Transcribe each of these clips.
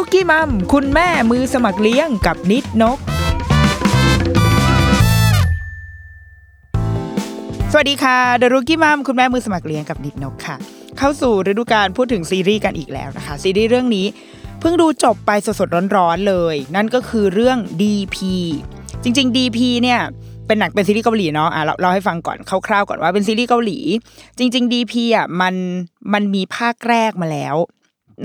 The Rookie Mom คุณแม่มือสมัครเลี้ยงกับนิดนก สวัสดีค่ะ The Rookie Mom คุณแม่มือสมัครเลี้ยงกับนิดนกค่ะ เข้าสู่ฤดูกาลพูดถึงซีรีส์กันอีกแล้วนะคะ ซีรีส์เรื่องนี้เพิ่งดูจบไปสดๆร้อนๆเลย นั่นก็คือเรื่อง DP จริง ๆ DP เนี่ยเป็นหนังเป็นซีรีส์เกาหลีเนาะอะเราเราให้ฟังก่อนคร่าวๆก่อนว่าเป็นซีรีส์เกาหลี จริง ๆ DP อะมันมันมีภาคแรกมาแล้ว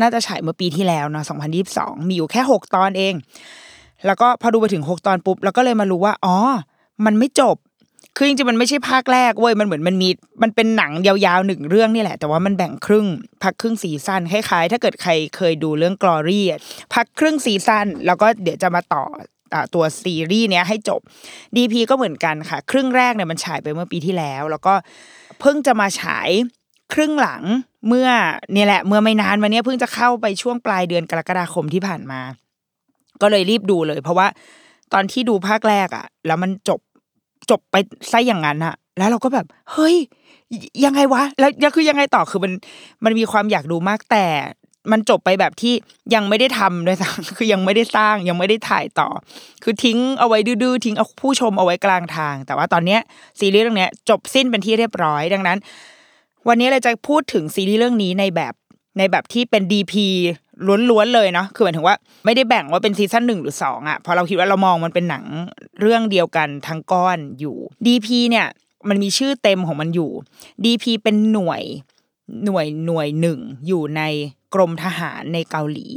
น่าจะฉายเมื่อปีที่แล้วเนาะ2022 มีอยู่แค่ 6 ตอนเอง แล้วก็พอดูไปถึง 6 ตอนปุ๊บ แล้วก็เลยมารู้ว่า อ๋อ มันไม่จบ คือจริงๆมันไม่ใช่ภาคแรกเว้ย มันเหมือนมันมี มันเป็นหนังยาวๆหนึ่งเรื่องนี่แหละ แต่ว่ามันแบ่งครึ่ง พักครึ่งซีซั่นคล้ายๆ ถ้าเกิดใครเคยดูเรื่อง Glory อะพักครึ่งซีซั่น แล้วก็เดี๋ยวจะมาต่อตัวซีรีส์เนี้ยให้จบ DP ก็เหมือนกันค่ะ ครึ่งแรกเนี่ยมันฉายไปเมื่อปีที่แล้ว แล้วก็เพิ่งจะมาฉายครึ่งหลัง เมื่อเนี่ยแหละ เมื่อไม่นานมาเนี้ยเพิ่งจะเข้าไปช่วงปลายเดือนกรกฎาคมที่ผ่านมา ก็เลยรีบดูเลย เพราะว่าตอนที่ดูภาคแรกอะแล้วมันจบจบไปซะอย่างนั้นอะแล้วเราก็แบบ เฮ้ย ยังไงวะแล้วแล้วคือยังไงต่อคือมันมันมีความอยากดูมากแต่มันจบไปแบบที่ยังไม่ได้ทำด้วยซ้ำคือยังไม่ได้สร้างยังไม่ได้ถ่ายต่อ คือทิ้งเอาไว้ดื้อๆทิ้งเอาผู้ชมเอาไว้กลางทาง แต่ว่าตอนเนี้ยซีรีส์เรื่องเนี้ยจบสิ้นเป็นที่เรียบร้อยดังนั้น วันนี้เราจะพูดถึงซีรีส์เรื่องนี้ในแบบในแบบที่เป็น DP ล้วนๆเลยเนาะ คือหมายถึงว่าไม่ได้แบ่งว่าเป็นซีซั่นหนึ่งหรือสองอะพราะเราคิดว่าเรามองมันเป็นหนังเรื่องเดียวกันทั้งก้อนอยู่ DP เนี่ยมันมีชื่อเต็มของมันอยู่ DP เป็นหน่วยหน่วยหน่วยหนึ่งอยู่ในกรมทหารในเกาหลี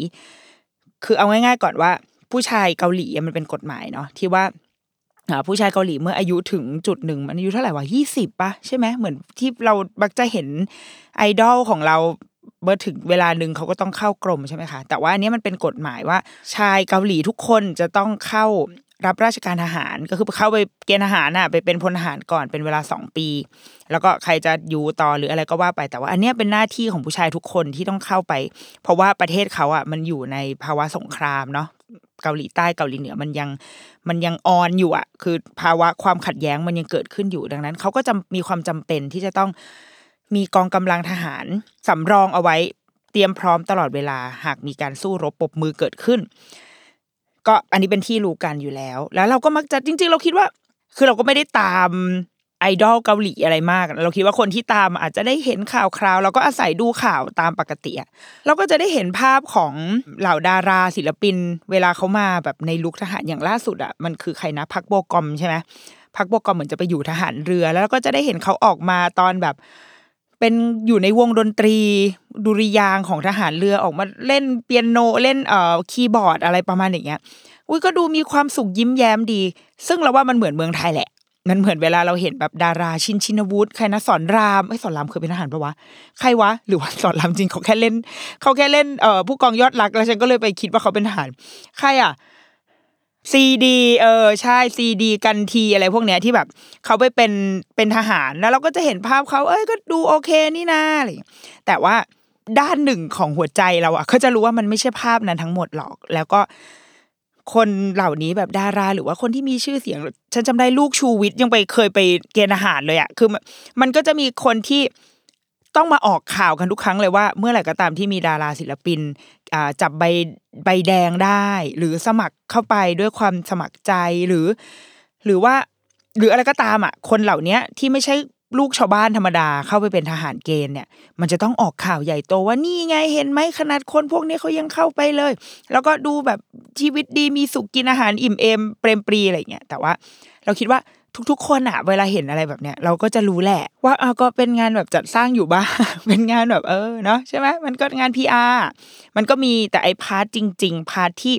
คือเอาง่ายๆก่อนว่า ผู้ชายเกาหลีมันเป็นกฎหมายเนาะที่ว่า ผู้ชายเกาหลีเมื่ออายุถึงจุดหนึ่งมันอายุเท่าไหร่วะยี่สิบปะใช่ไหมเหมือนที่เราบักจะเห็นไอดอลของเราเมื่อถึงเวลาหนึ่งเขาก็ต้องเข้ากรมใช่ไหมคะ แต่ว่าอันนี้มันเป็นกฎหมายว่า ชายเกาหลีทุกคนจะต้องเข้ารับราชการทหารก็คือเข้าไปเกณฑ์ทหารน่ะไปเป็นพลทหารก่อนเป็นเวลาสองปี แล้วก็ใครจะอยู่ต่อหรืออะไรก็ว่าไปแต่ว่า อันเนี้ยเป็นหน้าที่ของผู้ชายทุกคนที่ต้องเข้าไป เพราะว่าประเทศเขาอะมันอยู่ในภาวะสงครามเนาะ เกาหลีใต้เกาหลีเหนือมันยังมันยังออนอยู่อะ คือภาวะความขัดแย้งมันยังเกิดขึ้นอยู่ดังนั้นเขาก็จะมีความจำเป็นที่จะต้องมีกองกำลังทหารสำรองเอาไว้เตรียมพร้อมตลอดเวลาหากมีการสู้รบปบมือเกิดขึ้น ก็อันนี้เป็นที่รู้กันอยู่แล้ว แล้วเราก็มักจะจริง ๆ เราคิดว่า คือเราก็ไม่ได้ตาม ไอดอลเกาหลีอะไรมาก เราคิดว่าคนที่ตามอาจจะได้เห็นข่าวคราวเราก็อาศัยดูข่าวตามปกติอะเราก็จะได้เห็นภาพของเหล่าดาราศิลปิน เวลาเขามาแบบในลุคทหารอย่างล่าสุดอะมันคือใครนะพักโบกอมใช่ไหมพักโบกอมเหมือนจะไปอยู่ทหารเรือ แล้วก็จะได้เห็นเขาออกมาตอนแบบ เป็นอยู่ในวงดนตรี ดุริยางของทหารเรือออกมาเล่นเปียโนเล่นเอ่อคีย์บอร์ดอะไรประมาณอย่างเงี้ยอุ้ยก็ดูมีความสุขยิ้มแย้มดี ซึ่งเราว่ามันเหมือนเมืองไทยแหละ มันเหมือนเวลาเราเห็นแบบดาราชินชินวุฒิใครนะสอนรามไอ้สอนรามเคยเป็นทหารปะวะใครวะหรือว่าสอนรามจริงเขาแค่เล่นเขาแค่เล่นเอ่อผู้กองยอดรักแล้วฉันก็เลยไปคิดว่าเขาเป็นทหารใครอะซีดีเออใช่ซีดีกันทีอะไรพวกเนี้ยที่แบบเขาไปเป็นเป็นทหารแล้วเราก็จะเห็นภาพเขาเอ้ยก็ดูโอเคนี่นาอะไรแต่ว่าด้านหนึ่งของหัวใจเราอะเขาจะรู้ว่ามันไม่ใช่ภาพนั้นทั้งหมดหรอก แล้วก็ คนเหล่านี้แบบดารา หรือว่าคนที่มีชื่อเสียง ฉันจำได้ลูกชูวิทย์ยังไปเคยไปเกณฑ์อาหารเลยอะคือมันก็จะมีคนที่ต้องมาออกข่าวกันทุกครั้งเลยว่า เมื่อไหร่ก็ตามที่มีดาราศิลปินจับใบใบแดงได้ หรือสมัครเข้าไปด้วยความสมัครใจหรือ หรือว่าหรืออะไรก็ตามอะ คนเหล่านี้ที่ไม่ใช่ ลูกชาวบ้านธรรมดาเข้าไปเป็นทหารเกณฑ์เนี่ย มันจะต้องออกข่าวใหญ่โตว่านี่ไงเห็นไหมขนาดคนพวกนี้เขายังเข้าไปเลย แล้วก็ดูแบบชีวิตดีมีสุขกินอาหารอิ่มเอมเปรมปรีดิ์อะไรเงี้ยแต่ว่าเราคิดว่าทุกๆ คนอะเวลาเห็นอะไรแบบเนี้ยเราก็จะรู้แหละ ว่าเอาก็เป็นงานแบบจัดสร้างอยู่บ้าง เป็นงานแบบเออเนาะใช่ไหมมันก็งาน PR มันก็มีแต่ไอ้ part จริง ๆ part ที่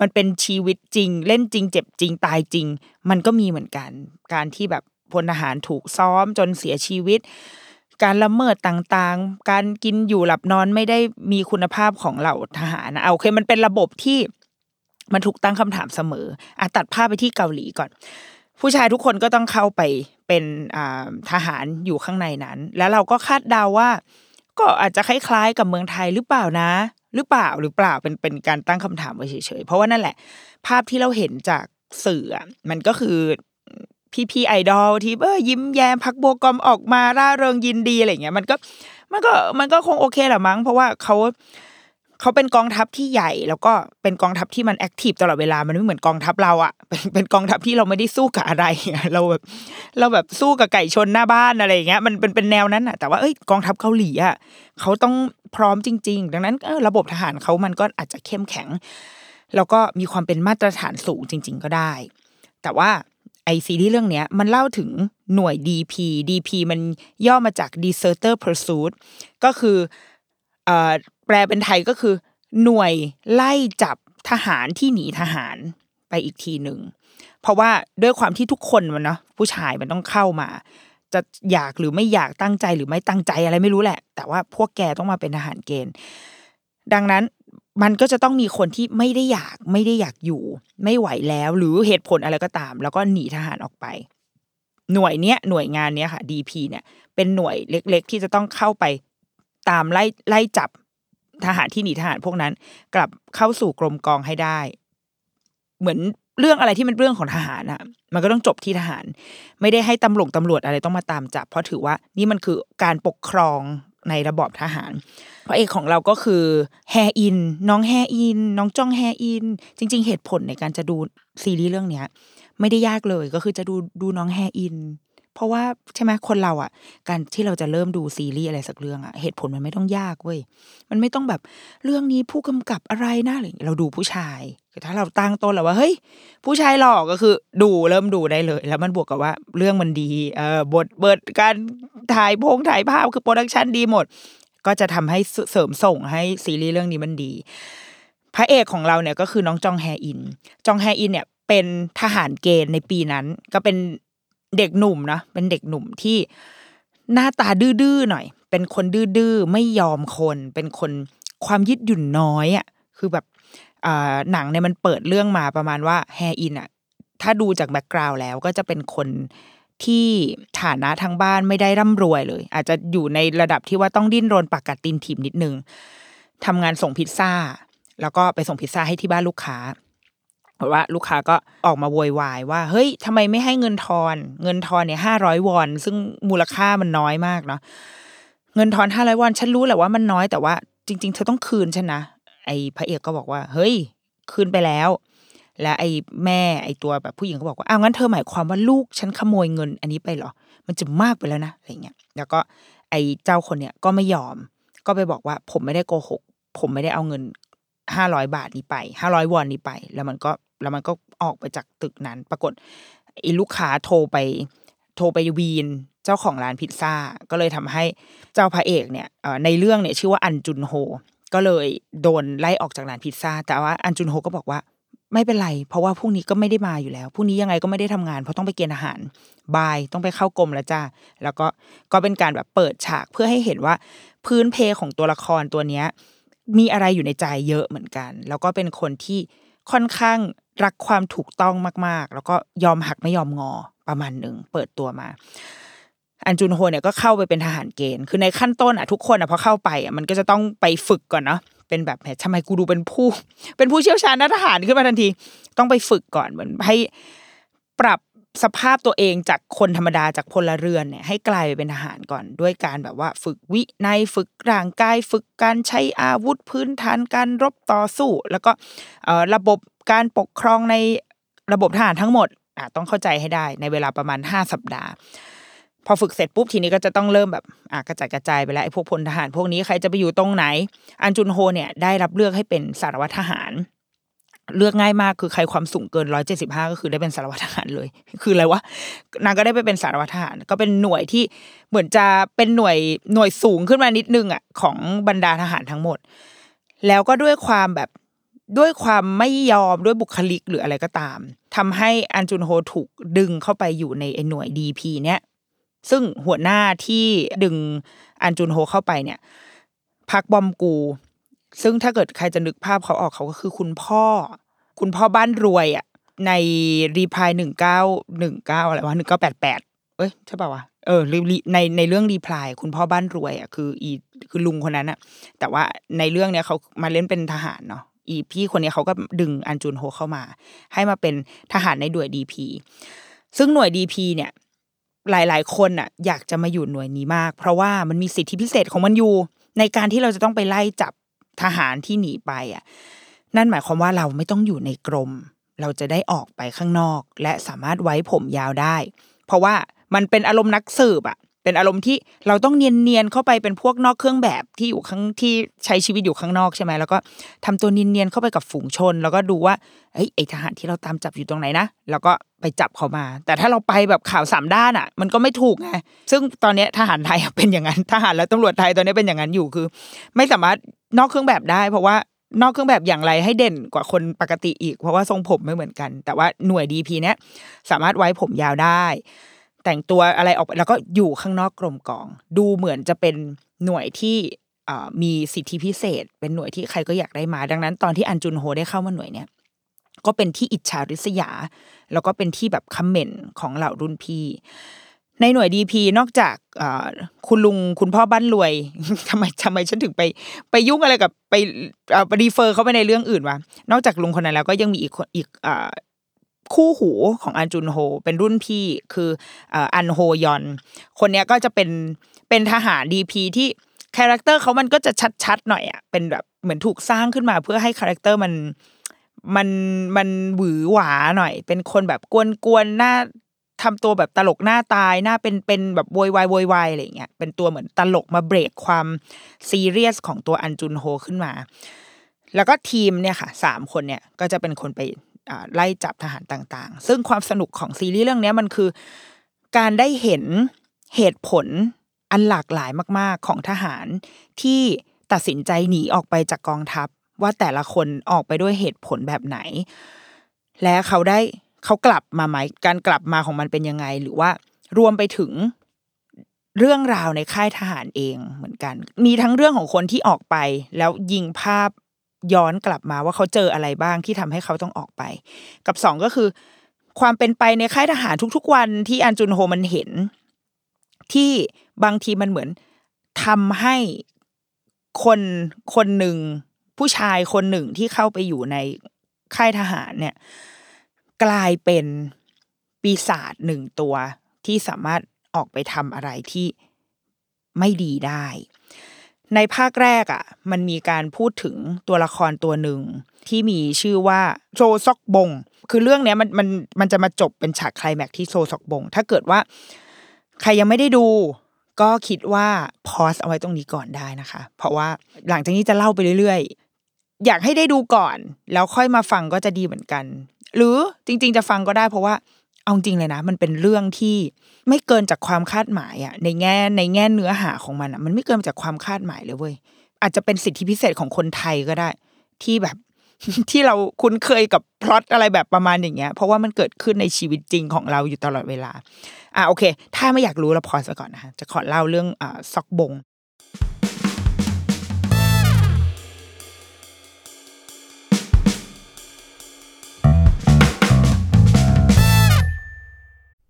มันเป็นชีวิตจริง เล่นจริง เจ็บจริงตายจริง มันก็มีเหมือนกัน การที่แบบ พลทหารถูกซ้อมจนเสียชีวิต การละเมิดต่างๆ การกินอยู่หลับนอนไม่ได้มีคุณภาพของเหล่าทหารนะเอาโอเคมันเป็นระบบที่มันถูกตั้งคำถามเสมออะตัดภาพไปที่เกาหลีก่อน ผู้ชายทุกคนก็ต้องเข้าไปเป็นทหารอยู่ข้างในนั้น แล้วเราก็คาดเดาว่า ก็อาจจะคล้ายๆกับเมืองไทยหรือเปล่านะ หรือเปล่าหรือเปล่าเป็นเป็นการตั้งคำถามไว้เฉยๆเพราะว่านั่นแหละ ภาพที่เราเห็นจากสื่อมันก็คือ พี่พี่ไอดอลที่เออยิ้มแย้มพักโบวกอมออกมาร่าเริงยินดีอะไรเงี้ยมันก็มันก็มันก็คงโอเคแหละมั้ง เพราะว่าเขาเขาเป็นกองทัพที่ใหญ่ แล้วก็เป็นกองทัพที่มันแอคทีฟตลอดเวลามันไม่เหมือนกองทัพเราอะเป็นเป็นกองทัพที่เราไม่ได้สู้กับอะไรเราแบบเราแบบสู้กับไก่ชนหน้าบ้านอะไรเงี้ยมันเป็นเป็นแนวนั้นอะแต่ว่าเอ้ยกองทัพเกาหลีอะเขาต้องพร้อมจริง ๆ ดังนั้นระบบทหารเขามันก็อาจจะเข้มแข็ง แล้วก็มีความเป็นมาตรฐานสูงจริง ๆ ก็ได้ แต่ว่า ไอซีรีส์เรื่องเนี้ยมันเล่าถึงหน่วย DP DP มันย่อมาจาก Deserter Pursuit ก็คือเอ่อแปลเป็นไทยก็คือ หน่วยไล่จับทหารที่หนีทหารไปอีกทีหนึ่ง เพราะว่าด้วยความที่ทุกคนมันเนาะผู้ชายมันต้องเข้ามา จะอยากหรือไม่อยากตั้งใจหรือไม่ตั้งใจอะไรไม่รู้แหละ แต่ว่าพวกแกต้องมาเป็นทหารเกณฑ์ ดังนั้น มันก็จะต้องมีคนที่ไม่ได้อยากไม่ได้อยากอยู่ ไม่ไหวแล้ว หรือเหตุผลอะไรก็ตาม แล้วก็หนีทหารออกไป หน่วยเนี้ยหน่วยงานเนี้ยค่ะ DP เนี่ย เป็นหน่วยเล็ก ๆ ที่จะต้องเข้าไปตามไล่ไล่จับทหารที่หนีทหารพวกนั้น กลับเข้าสู่กรมกองให้ได้ เหมือนเรื่องอะไรที่มันเรื่องของทหารอะมันก็ต้องจบที่ทหาร ไม่ได้ให้ตำรวจตำรวจอะไรต้องมาตามจับ เพราะถือว่านี่มันคือการปกครอง ในระบอบทหาร พระเอกของเราก็คือแฮอิน น้องแฮอิน น้องจ้องแฮอิน จริง ๆ เหตุผลในการจะดูซีรีส์เรื่องเนี้ย ไม่ได้ยากเลยก็คือจะดูดูน้องแฮอิน เพราะว่าใช่ไหมคนเราอะ การที่เราจะเริ่มดูซีรีส์อะไรสักเรื่องอะเหตุผลมันไม่ต้องยากเว้ยมันไม่ต้องแบบเรื่องนี้ผู้กำกับอะไรนะอะไรอเราดูผู้ชายถ้าเราตั้งต้นแล้วว่าเฮ้ย ผู้ชายหล่อก็คือ ดูเริ่มดูได้เลย แล้วมันบวกกับว่าเรื่องมันดีเอ่อบทเบิดการถ่ายพงถ่ายภาพคือ production ดีหมด ก็จะทำให้เสริมส่งให้ซีรีส์เรื่องนี้มันดี พระเอกของเราเนี่ยก็คือน้องจองแฮอิน จองแฮอินเนี่ยเป็นทหารเกณฑ์ในปีนั้น ก็เป็น เด็กหนุ่มนะเป็นเด็กหนุ่มที่หน้าตาดื้อๆหน่อย เป็นคนดื้อๆไม่ยอมคน เป็นคนความยืดหยุ่นน้อยอะคือแบบหนังเนี่ยมันเปิดเรื่องมาประมาณว่าแฮอินอะถ้าดูจากแบ็กกราวด์แล้วก็จะเป็นคนที่ฐานะทางบ้านไม่ได้ร่ำรวยเลย อาจจะอยู่ในระดับที่ว่าต้องดิ้นรนปากกัดตีนถีบนิดนึงทำงานส่งพิซซ่า แล้วก็ไปส่งพิซซ่าให้ที่บ้านลูกค้า ราะว่าลูกค้าก็ออกมาโวยวายว่า เฮ้ยทำไมไม่ให้เงินทอน เงินทอนเนี่ยห้าร้อยวอน ซึ่งมูลค่ามันน้อยมากเนาะเงินทอนห้าร้อยวอน ฉันรู้แหละว่ามันน้อยแต่ว่าจริง ๆ เธอต้องคืนฉันนะไอ้พระเอกก็บอกว่า เฮ้ย คืนไปแล้ว และไอ้แม่ไอ้ตัวแบบผู้หญิงก็บอกว่าอ้าวงั้นเธอหมายความว่าลูกฉันขโมยเงินอันนี้ไปเหรอ มันจะมากไปแล้วนะอะไรเงี้ยแล้วก็ไอ้เจ้าคนเนี้ยก็ไม่ยอม ก็ไปบอกว่าผมไม่ได้โกหก ผมไม่ได้เอาเงิน ห้าร้อยบาทนี้ไปห้าร้อยวอนนี้ไป แล้วมันก็แล้วมันก็ออกไปจากตึกนั้น ปรากฏไอ้ลูกค้าโทรไป โทรไปวีนเจ้าของร้านพิซซ่า ก็เลยทำให้เจ้าพระเอกเนี่ยในเรื่องเนี่ยชื่อว่าอันจุนโฮ ก็เลยโดนไล่ออกจากร้านพิซซ่า แต่ว่าอันจุนโฮก็บอกว่าไม่เป็นไร เพราะว่าพรุ่งนี้ก็ไม่ได้มาอยู่แล้วพรุ่งนี้ยังไงก็ไม่ได้ทำงาน เพราะต้องไปเกณฑ์อาหารบายต้องไปเข้ากรมแล้วจ้าแล้วก็ก็เป็นการแบบเปิดฉากเพื่อให้เห็นว่าพื้นเพของตัวละครตัวเนี้ย มีอะไรอยู่ในใจเยอะเหมือนกัน แล้วก็เป็นคนที่ค่อนข้างรักความถูกต้องมากๆ แล้วก็ยอมหักไม่ยอมงอประมาณหนึ่งเปิดตัวมา อันจุนโฮเนี่ยก็เข้าไปเป็นทหารเกณฑ์ คือในขั้นต้นอะทุกคนอะพอเข้าไปอะมันก็จะต้องไปฝึกก่อนเนาะเป็นแบบแหมทำไมกูดูเป็นผู้ เป็นผู้เชี่ยวชาญด้านทหารขึ้นมาทันที ต้องไปฝึกก่อนเหมือนให้ปรับ สภาพตัวเองจากคนธรรมดาจากพลเรือนเนี่ยให้กลายไปเป็นทหารก่อนด้วยการแบบว่าฝึกวินัยฝึกร่างกายฝึกการใช้อาวุธพื้นฐานการรบต่อสู้ แล้วก็ระบบการปกครองในระบบทหารทั้งหมดอะต้องเข้าใจให้ได้ในเวลาประมาณ5สัปดาห์ พอฝึกเสร็จปุ๊บทีนี้ก็จะต้องเริ่มแบบอะกระจัดกระจายไปแล้วไอ้พวกพลทหาร พวกนี้ใครจะไปอยู่ตรงไหน อันจุนโฮเนี่ยได้รับเลือกให้เป็นสารวัตรทหาร เลือกง่ายมากคือใครความสูงเกินร้อยเจ็ดสิบห้าก็คือได้เป็นสารวัตรทหารเลย คืออะไรวะนางก็ได้ไปเป็นสารวัตรทหาร ก็เป็นหน่วยที่เหมือนจะเป็นหน่วยหน่วยสูงขึ้นมานิดนึงอะของบรรดาทหารทั้งหมด แล้วก็ด้วยความแบบด้วยความไม่ยอมด้วยบุคลิกหรืออะไรก็ตามทำให้อันจุนโฮถูกดึงเข้าไปอยู่ในหน่วยดีพีเนี้ยซึ่งหัวหน้าที่ดึงอันจุนโฮเข้าไปเนี่ยพักบอมกู ซึ่งถ้าเกิดใครจะนึกภาพเขาออกเขาก็คือคุณพ่อ คุณพ่อบ้านรวยอะในรีพายหนึ่งเก้าหนึ่งเก้าอะไรวะหนึ่งเก้าแปดแปดเอ้ยใช่ป่าวะเออในในเรื่องรีพลายคุณพ่อบ้านรวยอะคืออีคือลุงคนนั้นอะ แต่ว่าในเรื่องเนี้ยเขามาเล่นเป็นทหารเนาะอีพี่คนเนี้ยเขาก็ดึงอันจุนโฮเข้ามา ให้มาเป็นทหารในหน่วยดีพีซึ่งหน่วยดีพีเนี่ย หลาย ๆ คนอะ อยากจะมาอยู่หน่วยนี้มาก เพราะว่ามันมีสิทธิพิเศษของมันอยู่ ในการที่เราจะต้องไปไล่จับ ทหารที่หนีไปอะนั่นหมายความว่าเราไม่ต้องอยู่ในกรม เราจะได้ออกไปข้างนอก และสามารถไว้ผมยาวได้ เพราะว่ามันเป็นอารมณ์นักสืบอะ เป็นอารมณ์ที่เราต้องเนียนๆเข้าไปเป็นพวกนอกเครื่องแบบที่อยู่ข้างที่ใช้ชีวิตอยู่ข้างนอกใช่ไหมแล้วก็ทำตัวเนียนๆเข้าไปกับฝูงชน แล้วก็ดูว่าเอ้ยไอทหารที่เราตามจับอยู่ตรงไหนนะแล้วก็ไปจับเขามา แต่ถ้าเราไปแบบข่าวสามด้านอะ มันก็ไม่ถูกไงซึ่งตอนนี้ทหารไทยเป็นอย่างนั้นทหารและตำรวจไทยตอนนี้เป็นอย่างนั้นอยู่คือ ไม่สามารถนอกเครื่องแบบได้ เพราะว่านอกเครื่องแบบอย่างไรให้เด่นกว่าคนปกติอีก เพราะว่าทรงผมไม่เหมือนกัน แต่ว่าหน่วยดีพีเนี้ยสามารถไว้ผมยาวได้ แต่งตัวอะไรออกแล้วก็อยู่ข้างนอกกรมกอง ดูเหมือนจะเป็นหน่วยที่มีสิทธิพิเศษ เป็นหน่วยที่ใครก็อยากได้มา ดังนั้น ตอนที่อันจุนโฮได้เข้ามาหน่วยเนี้ยก็เป็นที่อิจฉาริษยา แล้วก็เป็นที่แบบคอมเมนต์ของเหล่ารุ่นพี่ในหน่วยดีพีนอกจากคุณลุงคุณพ่อบ้านรวยทำไมทำไมฉันถึงไป ไปยุ่งอะไรกับไปไปรีเฟอร์เขาไปในเรื่องอื่นวะนอกจากลุงคนนั้นแล้วก็ยังมีอีกอีก คู่หูของอันจุนโฮ เป็นรุ่นพี่คือฮันโฮยอล คนนี้ก็จะเป็นเป็นทหาร D.P. ที่ character เขามันก็จะชัดๆหน่อยอะเป็นแบบเหมือนถูกสร้างขึ้นมาเพื่อให้ character มันมันมันหวือหวาหน่อย เป็นคนแบบกวนๆหน้าทำตัวแบบตลกหน้าตายหน้าเป็นเป็นแบบโวยวายโวยวายอะไรเงี้ยเป็นตัวเหมือนตลกมาเบรกความซีเรียสของตัวอันจุนโฮขึ้นมา แล้วก็ทีมเนี่ยค่ะสามคนเนี่ยก็จะเป็นคนไป ไล่จับทหารต่างๆ ซึ่งความสนุกของซีรีส์เรื่องนี้มันคือ การได้เห็นเหตุผลอันหลากหลายมาก ๆของทหารที่ตัดสินใจหนีออกไปจากกองทัพ ว่าแต่ละคนออกไปด้วยเหตุผลแบบไหน และเขาได้เขากลับมาไหมการกลับมาของมันเป็นยังไง หรือว่ารวมไปถึงเรื่องราวในค่ายทหารเองเหมือนกัน มีทั้งเรื่องของคนที่ออกไป แล้วยิงภาพ ย้อนกลับมาว่าเขาเจออะไรบ้างที่ทำให้เขาต้องออกไป กับสองก็คือ ความเป็นไปในค่ายทหารทุก ๆ วันที่อันจุนโฮมันเห็น ที่บางทีมันเหมือนทำให้คนคนหนึ่งผู้ชายคนหนึ่งที่เข้าไปอยู่ในค่ายทหารเนี่ย กลายเป็นปีศาจหนึ่งตัวที่สามารถออกไปทำอะไรที่ไม่ดีได้ ในภาคแรกอะ่ะ มันมีการพูดถึงตัวละครตัวหนึ่งที่มีชื่อว่าโซซอกบง คือเรื่องเนี้ยมันมันมันจะมาจบเป็นฉากคลแม็กที่โซซอกบง ถ้าเกิดว่า ใครยังไม่ได้ดู ก็คิดว่าพอสเอาไว้ตรงนี้ก่อนได้นะคะ เพราะว่าหลังจากนี้จะเล่าไปเรื่อยๆ อยากให้ได้ดูก่อน แล้วค่อยมาฟังก็จะดีเหมือนกัน หรือจริง ๆ จะฟังก็ได้เพราะว่า เอาจริงเลยนะ มันเป็นเรื่องที่ไม่เกินจากความคาดหมายอะในแง่ในแง่เนื้อหาของมันอะมันไม่เกินจากความคาดหมายเลยเว้ยอาจจะเป็นสิทธิพิเศษของคนไทยก็ได้ ที่แบบที่เราคุ้นเคยกับพล็อตอะไรแบบประมาณอย่างเงี้ย เพราะว่ามันเกิดขึ้นในชีวิตจริงของเราอยู่ตลอดเวลา อะโอเค ถ้าไม่อยากรู้เราพอสก่อนนะจะขอเล่าเรื่องอ่าซอกบง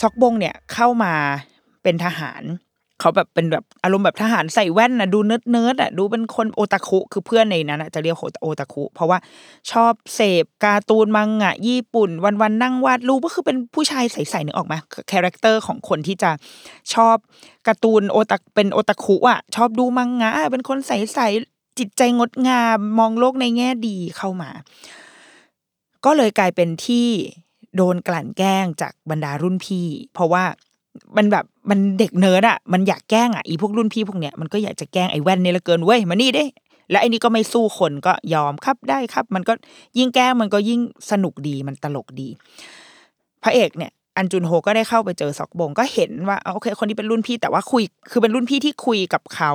ซอกบงเนี่ยเข้ามาเป็นทหาร เขาแบบเป็นแบบอารมณ์แบบทหารใส่แว่นนะดู nerd nerd อะดูเป็นคนโอตาคุคือเพื่อนในนั้นอะจะเรียกโอตาคุเพราะว่าชอบเสพการ์ตูนมังงะ ญี่ปุ่น วันๆนั่งวาดรูปก็คือเป็นผู้ชายใสๆนึกออกไหม character ของคนที่จะชอบการ์ตูนโอตาเป็นโอตาคุอะชอบดูมังงะ เป็นคนใสๆจิตใจงดงามมองโลกในแง่ดีเข้ามา ก็เลยกลายเป็นที่โดนกลั่นแกล้งจากบรรดารุ่นพี่ เพราะว่า มันแบบมันเด็กเนิร์ดอะมันอยากแกล้งอะอีพวกรุ่นพี่พวกเนี้ยมันก็อยากจะแกล้งไอ้แว่นนี่เหลือเกินเว้ยมานี่ด้แล้วไอ้นี่ก็ไม่สู้คนก็ยอมครับได้ครับ มันก็ยิ่งแกล้งมันก็ยิ่งสนุกดีมันตลกดี พระเอกเนี่ยอันจุนโฮก็ได้เข้าไปเจอซอกบง ก็เห็นว่าโอเค คนนี้เป็นรุ่นพี่แต่ว่าคุย คือเป็นรุ่นพี่ที่คุยกับเขา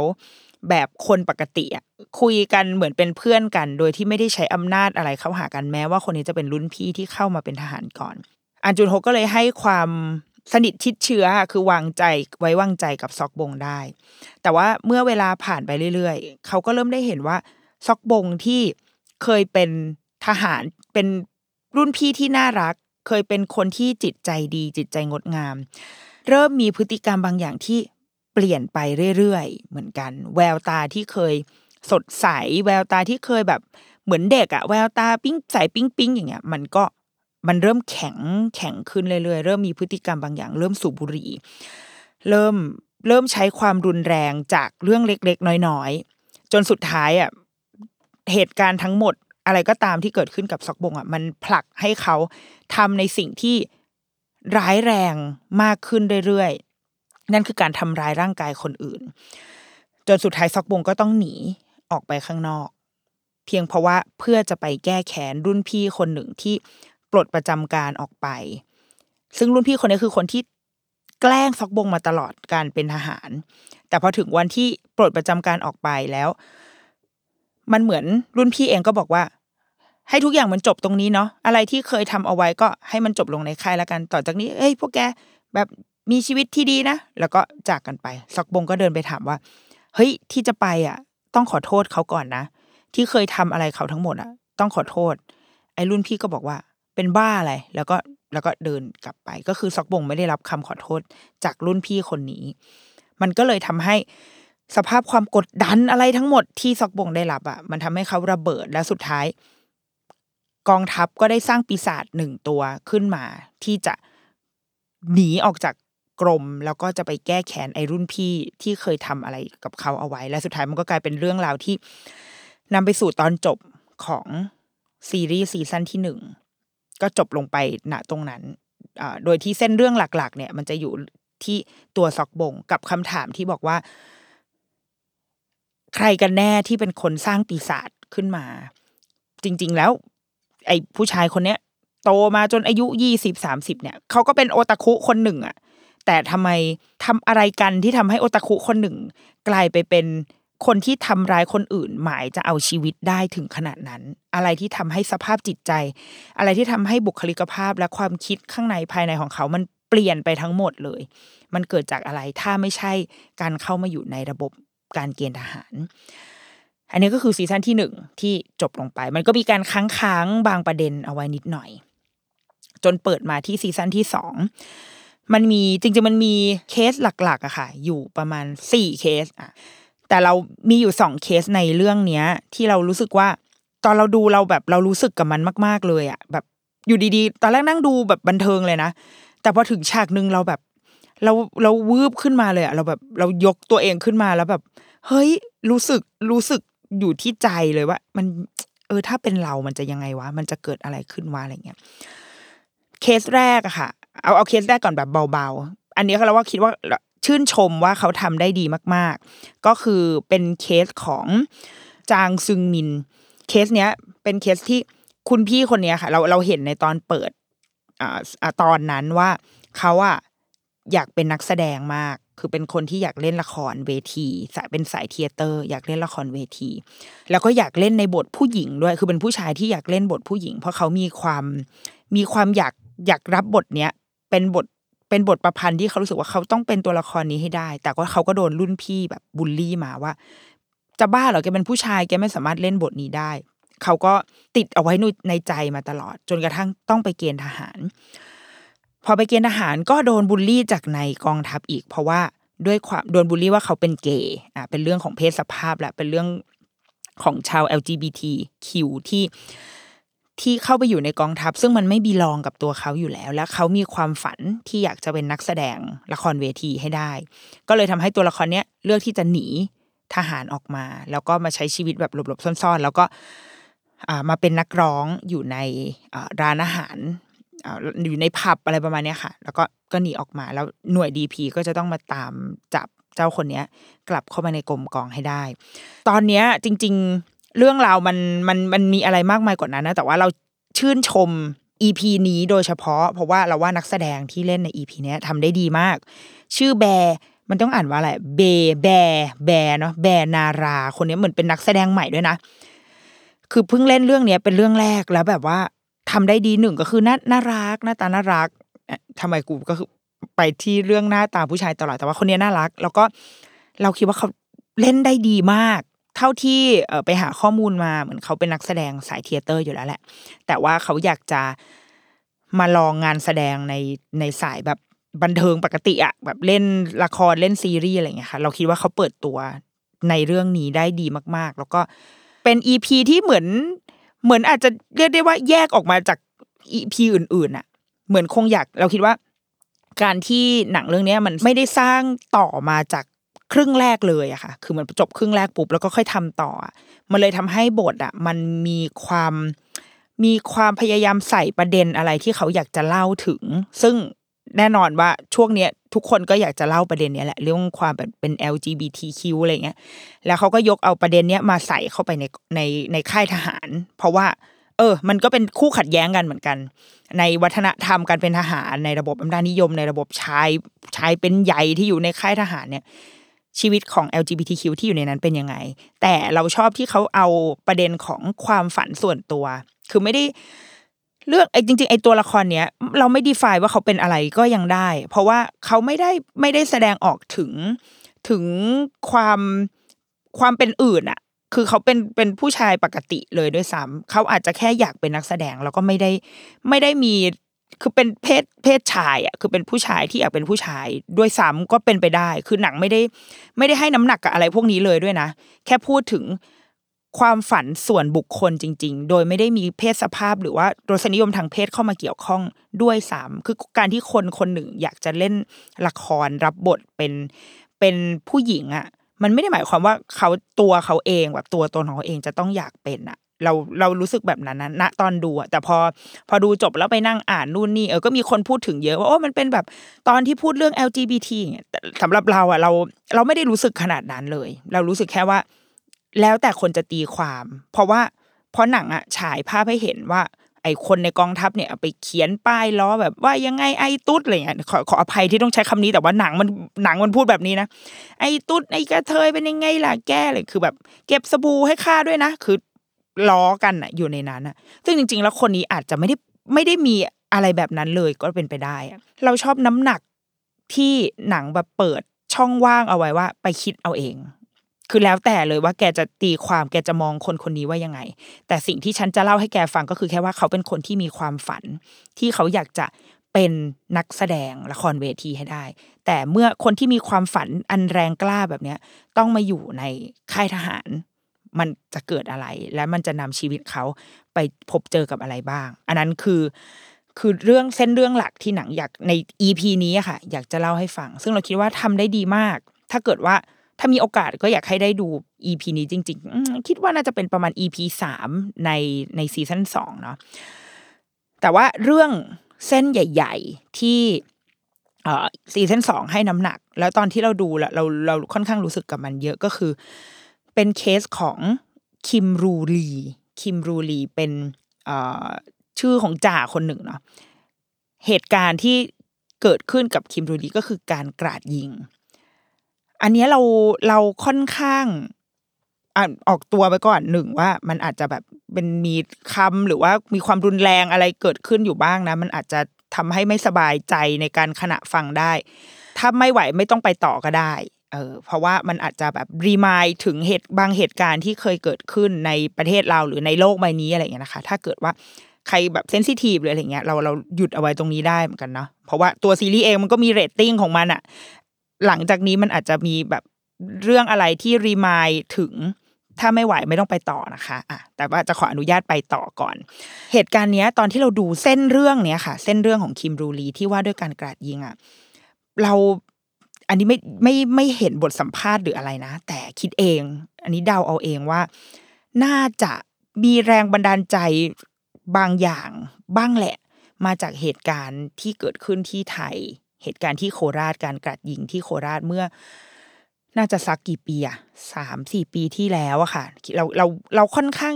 แบบคนปกติอะคุยกันเหมือนเป็นเพื่อนกัน โดยที่ไม่ได้ใช้อำนาจอะไรเข้าหากันแม้ว่าคนนี้จะเป็นรุ่นพี่ที่เข้ามาเป็นทหารก่อน อันจุนโฮก็เลยให้ความ สนิทชิดเชื้อคือวางใจไว้วางใจกับซอกบงได้ แต่ว่าเมื่อเวลาผ่านไปเรื่อยๆ เขาก็เริ่มได้เห็นว่าซอกบงที่เคยเป็นทหารเป็นรุ่นพี่ที่น่ารัก เคยเป็นคนที่จิตใจดี จิตใจงดงาม เริ่มมีพฤติกรรมบางอย่างที่เปลี่ยนไปเรื่อยๆ เหมือนกัน แววตาที่เคยสดใส แววตาที่เคยแบบเหมือนเด็กอะแววตาปิ้งใสปิ้งปิ้งอย่างเงี้ย มันก็ มันเริ่มแข็งแข็งขึ้นเรื่อยๆเริ่มมีพฤติกรรมบางอย่าง เริ่มสูบบุหรี่เริ่มเริ่มใช้ความรุนแรงจากเรื่องเล็กๆ น้อยๆ จนสุดท้ายอะเหตุการณ์ทั้งหมดอะไรก็ตามที่เกิดขึ้นกับซอกบงอะมันผลักให้เขาทำในสิ่งที่ร้ายแรงมากขึ้นเรื่อยๆ นั่นคือการทำร้ายร่างกายคนอื่น จนสุดท้ายซอกบงก็ต้องหนีออกไปข้างนอก เพียงเพราะว่าเพื่อจะไปแก้แค้นรุ่นพี่คนหนึ่งที่ ปลดประจำการออกไป ซึ่งรุ่นพี่คนนี้คือคนที่แกล้งซอกบงมาตลอดการเป็นทหาร แต่พอถึงวันที่ปลดประจำการออกไปแล้ว มันเหมือนรุ่นพี่เองก็บอกว่า ให้ทุกอย่างมันจบตรงนี้เนาะอะไรที่เคยทำเอาไว้ก็ให้มันจบลงในค่ายแล้วกันต่อจากนี้เอ้ยพวกแกแบบมีชีวิตที่ดีนะแล้วก็จากกันไปซอกบงก็เดินไปถามว่า เฮ้ยที่จะไปอะ ต้องขอโทษเขาก่อนนะที่เคยทำอะไรเขาทั้งหมดอะ ต้องขอโทษ ไอ้รุ่นพี่ก็บอกว่า เป็นบ้าอะไร แล้วก็แล้วก็เดินกลับไป ก็คือซอกบงไม่ได้รับคำขอโทษจากรุ่นพี่คนนี้ มันก็เลยทำให้สภาพความกดดันอะไรทั้งหมดที่ซอกบงได้รับอะ มันทำให้เขาระเบิดและสุดท้าย กองทัพก็ได้สร้างปีศาจหนึ่งตัวขึ้นมา ที่จะหนีออกจากกรมแล้วก็จะไปแก้แค้นไอรุ่นพี่ที่เคยทำอะไรกับเขาเอาไว้ และสุดท้ายมันก็กลายเป็นเรื่องราวที่นำไปสู่ตอนจบของซีรีส์ซีซั่นที่หนึ่ง ก็จบลงไปณตรงนั้น โดยที่เส้นเรื่องหลัก ๆ เนี่ย มันจะอยู่ที่ตัวซอกบงกับคำถามที่บอกว่า ใครกันแน่ที่เป็นคนสร้างปีศาจขึ้นมา จริง ๆ แล้ว ไอ้ผู้ชายคนเนี้ย โตมาจนอายุยี่สิบสามสิบเนี่ยเขาก็เป็นโอตาคุคนหนึ่งอะแต่ทำไมทำอะไรกันที่ทำให้โอตาคุคนหนึ่ง กลายไปเป็น คนที่ทำร้ายคนอื่นหมายจะเอาชีวิตได้ถึงขนาดนั้น อะไรที่ทำให้สภาพจิตใจ อะไรที่ทำให้บุคลิกภาพและความคิดข้างในภายในของเขา มันเปลี่ยนไปทั้งหมดเลย มันเกิดจากอะไรถ้าไม่ใช่การเข้ามาอยู่ในระบบการเกณฑ์ทหาร อันนี้ก็คือ season ที่หนึ่งที่จบลงไป มันก็มีการค้างค้างบางประเด็นเอาไว้นิดหน่อย จนเปิดมาที่ season ที่สองมันมีจริงๆมันมีเคสหลักๆอะค่ะ อยู่ประมาณสี่เคสอะ แต่เรามีอยู่สองเคสในเรื่องเนี้ย ที่เรารู้สึกว่า ตอนเราดูเราแบบเรารู้สึกกับมันมาก ๆเลยอะแบบอยู่ดีๆ ตอนแรกนั่งดูแบบบันเทิงเลยนะ แต่พอถึงฉากหนึ่งเราแบบ เราเราวืบขึ้นมาเลยอะเราแบบเรายกตัวเองขึ้นมาแล้วแบบ เฮ้ยรู้สึกรู้สึกอยู่ที่ใจเลยว่า มัน เออถ้าเป็นเรามันจะยังไงวะ มันจะเกิดอะไรขึ้นวะอะไรเงี้ยเคสแรกอะค่ะ เอาเอาเคสแรกก่อนแบบเบาๆ อันนี้เราว่าคิดว่า ชื่นชมว่าเขาทำได้ดีมาก ๆ ก็คือเป็นเคสของจางซึงมิน เคสเนี้ยเป็นเคสที่คุณพี่คนเนี้ยค่ะ เราเราเห็นในตอนเปิดอ่าตอนนั้นว่าเขาอะอยากเป็นนักแสดงมาก คือเป็นคนที่อยากเล่นละครเวทีสายเป็นสายเทยเตอร์ อยากเล่นละครเวที แล้วก็อยากเล่นในบทผู้หญิงด้วย คือเป็นผู้ชายที่อยากเล่นบทผู้หญิง เพราะเขามีความมีความอยากอยากรับบทเนี้ยเป็นบท เป็นบทประพันธ์ที่เขารู้สึกว่าเขาต้องเป็นตัวละครนี้ให้ได้ แต่ก็เขาก็โดนรุ่นพี่แบบบูลลี่มาว่า จะบ้าเหรอแกเป็นผู้ชายแกไม่สามารถเล่นบทนี้ได้ เขาก็ติดเอาไว้ในใจมาตลอด จนกระทั่งต้องไปเกณฑ์ทหาร พอไปเกณฑ์ทหารก็โดนบูลลี่จากในกองทัพอีก เพราะว่าด้วยความโดนบูลลี่ว่าเขาเป็นเกย์อะเป็นเรื่องของเพศสภาพแหละเป็นเรื่องของชาว LGBTQ ที่ ที่เข้าไปอยู่ในกองทัพ ซึ่งมันไม่บีลองกับตัวเขาอยู่แล้ว และเขามีความฝันที่อยากจะเป็นนักแสดงละครเวทีให้ได้ ก็เลยทำให้ตัวละครเนี้ยเลือกที่จะหนีทหารออกมา แล้วก็มาใช้ชีวิตแบบหลบๆซ่อนๆ แล้วก็อ่ามาเป็นนักร้องอยู่ในร้านอาหารอ่าอยู่ในผับอะไรประมาณเนี้ยค่ะ แล้วก็ก็หนีออกมาแล้วหน่วยดีพีก็จะต้องมาตามจับเจ้าคนเนี้ย กลับเข้ามาในกรมกองให้ได้ ตอนเนี้ยจริง ๆ เรื่องราวมันมันมันมีอะไรมากมายกว่านั้นนะแต่ว่าเราชื่นชม EP นี้โดยเฉพาะ เพราะว่าเราว่านักแสดงที่เล่นใน EP นี้ทำได้ดีมาก ชื่อแบร์มันต้องอ่านว่าอะไรเบแบแบเนาะแบนารา คนนี้เหมือนเป็นนักแสดงใหม่ด้วยนะ คือเพิ่งเล่นเรื่องเนี้ยเป็นเรื่องแรกแล้วแบบว่าทำได้ดีหนึ่งก็คือน่าน่ารักหน้าตาน่ารักเอ๊ะทำไมกูก็คือไปที่เรื่องหน้าตาผู้ชายตลอดแต่ว่าคนนี้น่ารัก แล้วก็เราคิดว่าเขาเล่นได้ดีมาก เท่าที่ไปหาข้อมูลมาเหมือนเขาเป็นนักแสดงสาย theater อยู่แล้วแหละ แต่ว่าเขาอยากจะมาลองงานแสดงในในสายแบบบันเทิงปกติอะแบบเล่นละครเล่นซีรีส์อะไรอย่างเงี้ยค่ะเราคิดว่าเขาเปิดตัวในเรื่องนี้ได้ดีมาก ๆ แล้วก็เป็น EP ที่เหมือนเหมือนอาจจะเรียกได้ว่าแยกออกมาจาก EP อื่นๆอะเหมือนคงอยากเราคิดว่า การที่หนังเรื่องนี้มันไม่ได้สร้างต่อมาจาก ครึ่งแรกเลยอะค่ะ คือมันจบครึ่งแรกปุ๊บแล้วก็ค่อยทำต่อ มันเลยทำให้บทอะมันมีความมีความพยายามใส่ประเด็นอะไรที่เขาอยากจะเล่าถึง ซึ่งแน่นอนว่าช่วงเนี้ยทุกคนก็อยากจะเล่าประเด็นเนี้ยแหละเรื่องความแบบเป็น LGBTQ อะไรเงี้ย แล้วเขาก็ยกเอาประเด็นเนี้ยมาใส่เข้าไปในในในค่ายทหาร เพราะว่า เออ มันก็เป็นคู่ขัดแย้งกันเหมือนกัน ในวัฒนธรรมการเป็นทหารในระบบอำนาจนิยมในระบบชายชายเป็นใหญ่ที่อยู่ในค่ายทหารเนี่ย ชีวิตของ LGBTQ ที่อยู่ในนั้นเป็นยังไง แต่เราชอบที่เขาเอาประเด็นของความฝันส่วนตัว คือไม่ได้เลือกไอ้จริงๆไอ้ตัวละครเนี้ยเราไม่ดีไฟว่าเขาเป็นอะไรก็ยังได้ เพราะว่าเขาไม่ได้ไม่ได้แสดงออกถึงถึงความความเป็นอื่นอะคือเขาเป็นเป็นผู้ชายปกติเลยด้วยซ้ำเขาอาจจะแค่อยากเป็นนักแสดงแล้วก็ไม่ได้ไม่ได้มี คือเป็นเพศเพศชายอะคือเป็นผู้ชายที่อยากเป็นผู้ชายด้วยซ้ำก็เป็นไปได้ คือหนังไม่ได้ ไม่ได้ให้น้ำหนักกับอะไรพวกนี้เลยด้วยนะ แค่พูดถึงความฝันส่วนบุคคลจริง ๆ โดยไม่ได้มีเพศสภาพหรือว่ารสนิยมทางเพศเข้ามาเกี่ยวข้องด้วยซ้ำคือการที่คนคนหนึ่งอยากจะเล่นละครรับบทเป็นเป็นผู้หญิงอะ มันไม่ได้หมายความว่าเขาตัวเขาเองแบบตัวตนของเขาเองจะต้องอยากเป็นอะ เราเรารู้สึกแบบนั้นนะณตอนดูอะแต่พอพอดูจบแล้วไปนั่งอ่านนู่นนี่เออก็มีคนพูดถึงเยอะว่าโอ้มันเป็นแบบตอนที่พูดเรื่อง LGBT เงี้ยสำหรับเราอะเราเราไม่ได้รู้สึกขนาดนั้นเลย เรารู้สึกแค่ว่า แล้วแต่คนจะตีความ เพราะว่าเพราะหนังอะฉายภาพให้เห็นว่า ไอ้คนในกองทัพเนี่ยไปเขียนป้ายล้อแบบว่ายังไงไอ้ตุ๊ดอะไรเงี้ยขอขออภัยที่ต้องใช้คำนี้แต่ว่าหนังมันหนังมันพูดแบบนี้นะไอ้ตุ๊ดไอ้กระเทยเป็นยังไงล่ะแก้เลยคือแบบ เก็บสบู่ให้ข้าด้วยนะคือ ล้อกันอะอยู่ในนั้นอะซึ่งจริง ๆ แล้วคนนี้อาจจะไม่ได้ไม่ได้มีอะไรแบบนั้นเลยก็เป็นไปได้อะเราชอบน้ำหนักที่หนังแบบเปิดช่องว่างเอาไว้ว่า ไปคิดเอาเอง คือแล้วแต่เลยว่าแกจะตีความแกจะมองคนคนนี้ว่ายังไง แต่สิ่งที่ฉันจะเล่าให้แกฟังก็คือแค่ว่าเขาเป็นคนที่มีความฝัน ที่เขาอยากจะเป็นนักแสดงละครเวทีให้ได้ แต่เมื่อคนที่มีความฝันอันแรงกล้าแบบเนี้ย ต้องมาอยู่ในค่ายทหาร มันจะเกิดอะไร และมันจะนำชีวิตเขาไปพบเจอกับอะไรบ้าง อันนั้นคือ คือเรื่องเส้นเรื่องหลักที่หนังอยากใน EP นี้ค่ะ อยากจะเล่าให้ฟัง ซึ่งเราคิดว่าทำได้ดีมาก ถ้าเกิดว่าถ้ามีโอกาสก็อยากให้ได้ดู EP นี้จริงๆคิดว่าน่าจะเป็นประมาณ EP สามในในซีซั่นสองเนาะแต่ว่าเรื่องเส้นใหญ่ ๆ ที่เอ่อซีซั่นสองให้น้ำหนัก แล้วตอนที่เราดูแล้วเราเราค่อนข้างรู้สึกกับมันเยอะก็คือ เป็นเคสของคิมรูลีคิมรูลีเป็นชื่อของจ่าคนหนึ่งเนาะเหตุการณ์ที่เกิดขึ้นกับคิมรูดีก็คือการกราดยิง อันนี้เราเราค่อนข้างออกตัวไปก่อนหนึ่งว่ามันอาจจะแบบเป็นมีคำหรือว่ามีความรุนแรงอะไรเกิดขึ้นอยู่บ้างนะ มันอาจจะทำให้ไม่สบายใจในการขณะฟังได้ ถ้าไม่ไหวไม่ต้องไปต่อก็ได้ เออเพราะว่ามันอาจจะแบบรีมายถึงเหตุบางเหตุการณ์ที่เคยเกิดขึ้นในประเทศเราหรือในโลกใบนี้อะไรอย่างเงี้ยนะคะ ถ้าเกิดว่าใครแบบเซนซิทีฟหรืออะไรเงี้ยเราเราหยุดเอาไว้ตรงนี้ได้เหมือนกันเนาะเพราะว่าตัวซีรีส์เองมันก็มีเรตติ้งของมันอะหลังจากนี้มันอาจจะมีแบบเรื่องอะไรที่รีมายถึงถ้าไม่ไหวไม่ต้องไปต่อนะคะอะแต่ว่าจะขออนุญาตไปต่อก่อน เหตุการณ์เนี้ยตอนที่เราดูเส้นเรื่องเนี้ยค่ะ เส้นเรื่องของคิมรูลีที่ว่าด้วยการกราดยิงอะเรา อันนี้ไม่ไม่ไม่เห็นบทสัมภาษณ์หรืออะไรนะ แต่คิดเอง อันนี้เดาเอาเองว่า น่าจะมีแรงบันดาลใจบางอย่างบ้างแหละ มาจากเหตุการณ์ที่เกิดขึ้นที่ไทย เหตุการณ์ที่โคราชการกราดยิงที่โคราชเมื่อ น่าจะสักกี่ปีอะสามสี่ปีที่แล้วอะค่ะ เราเราเราค่อนข้าง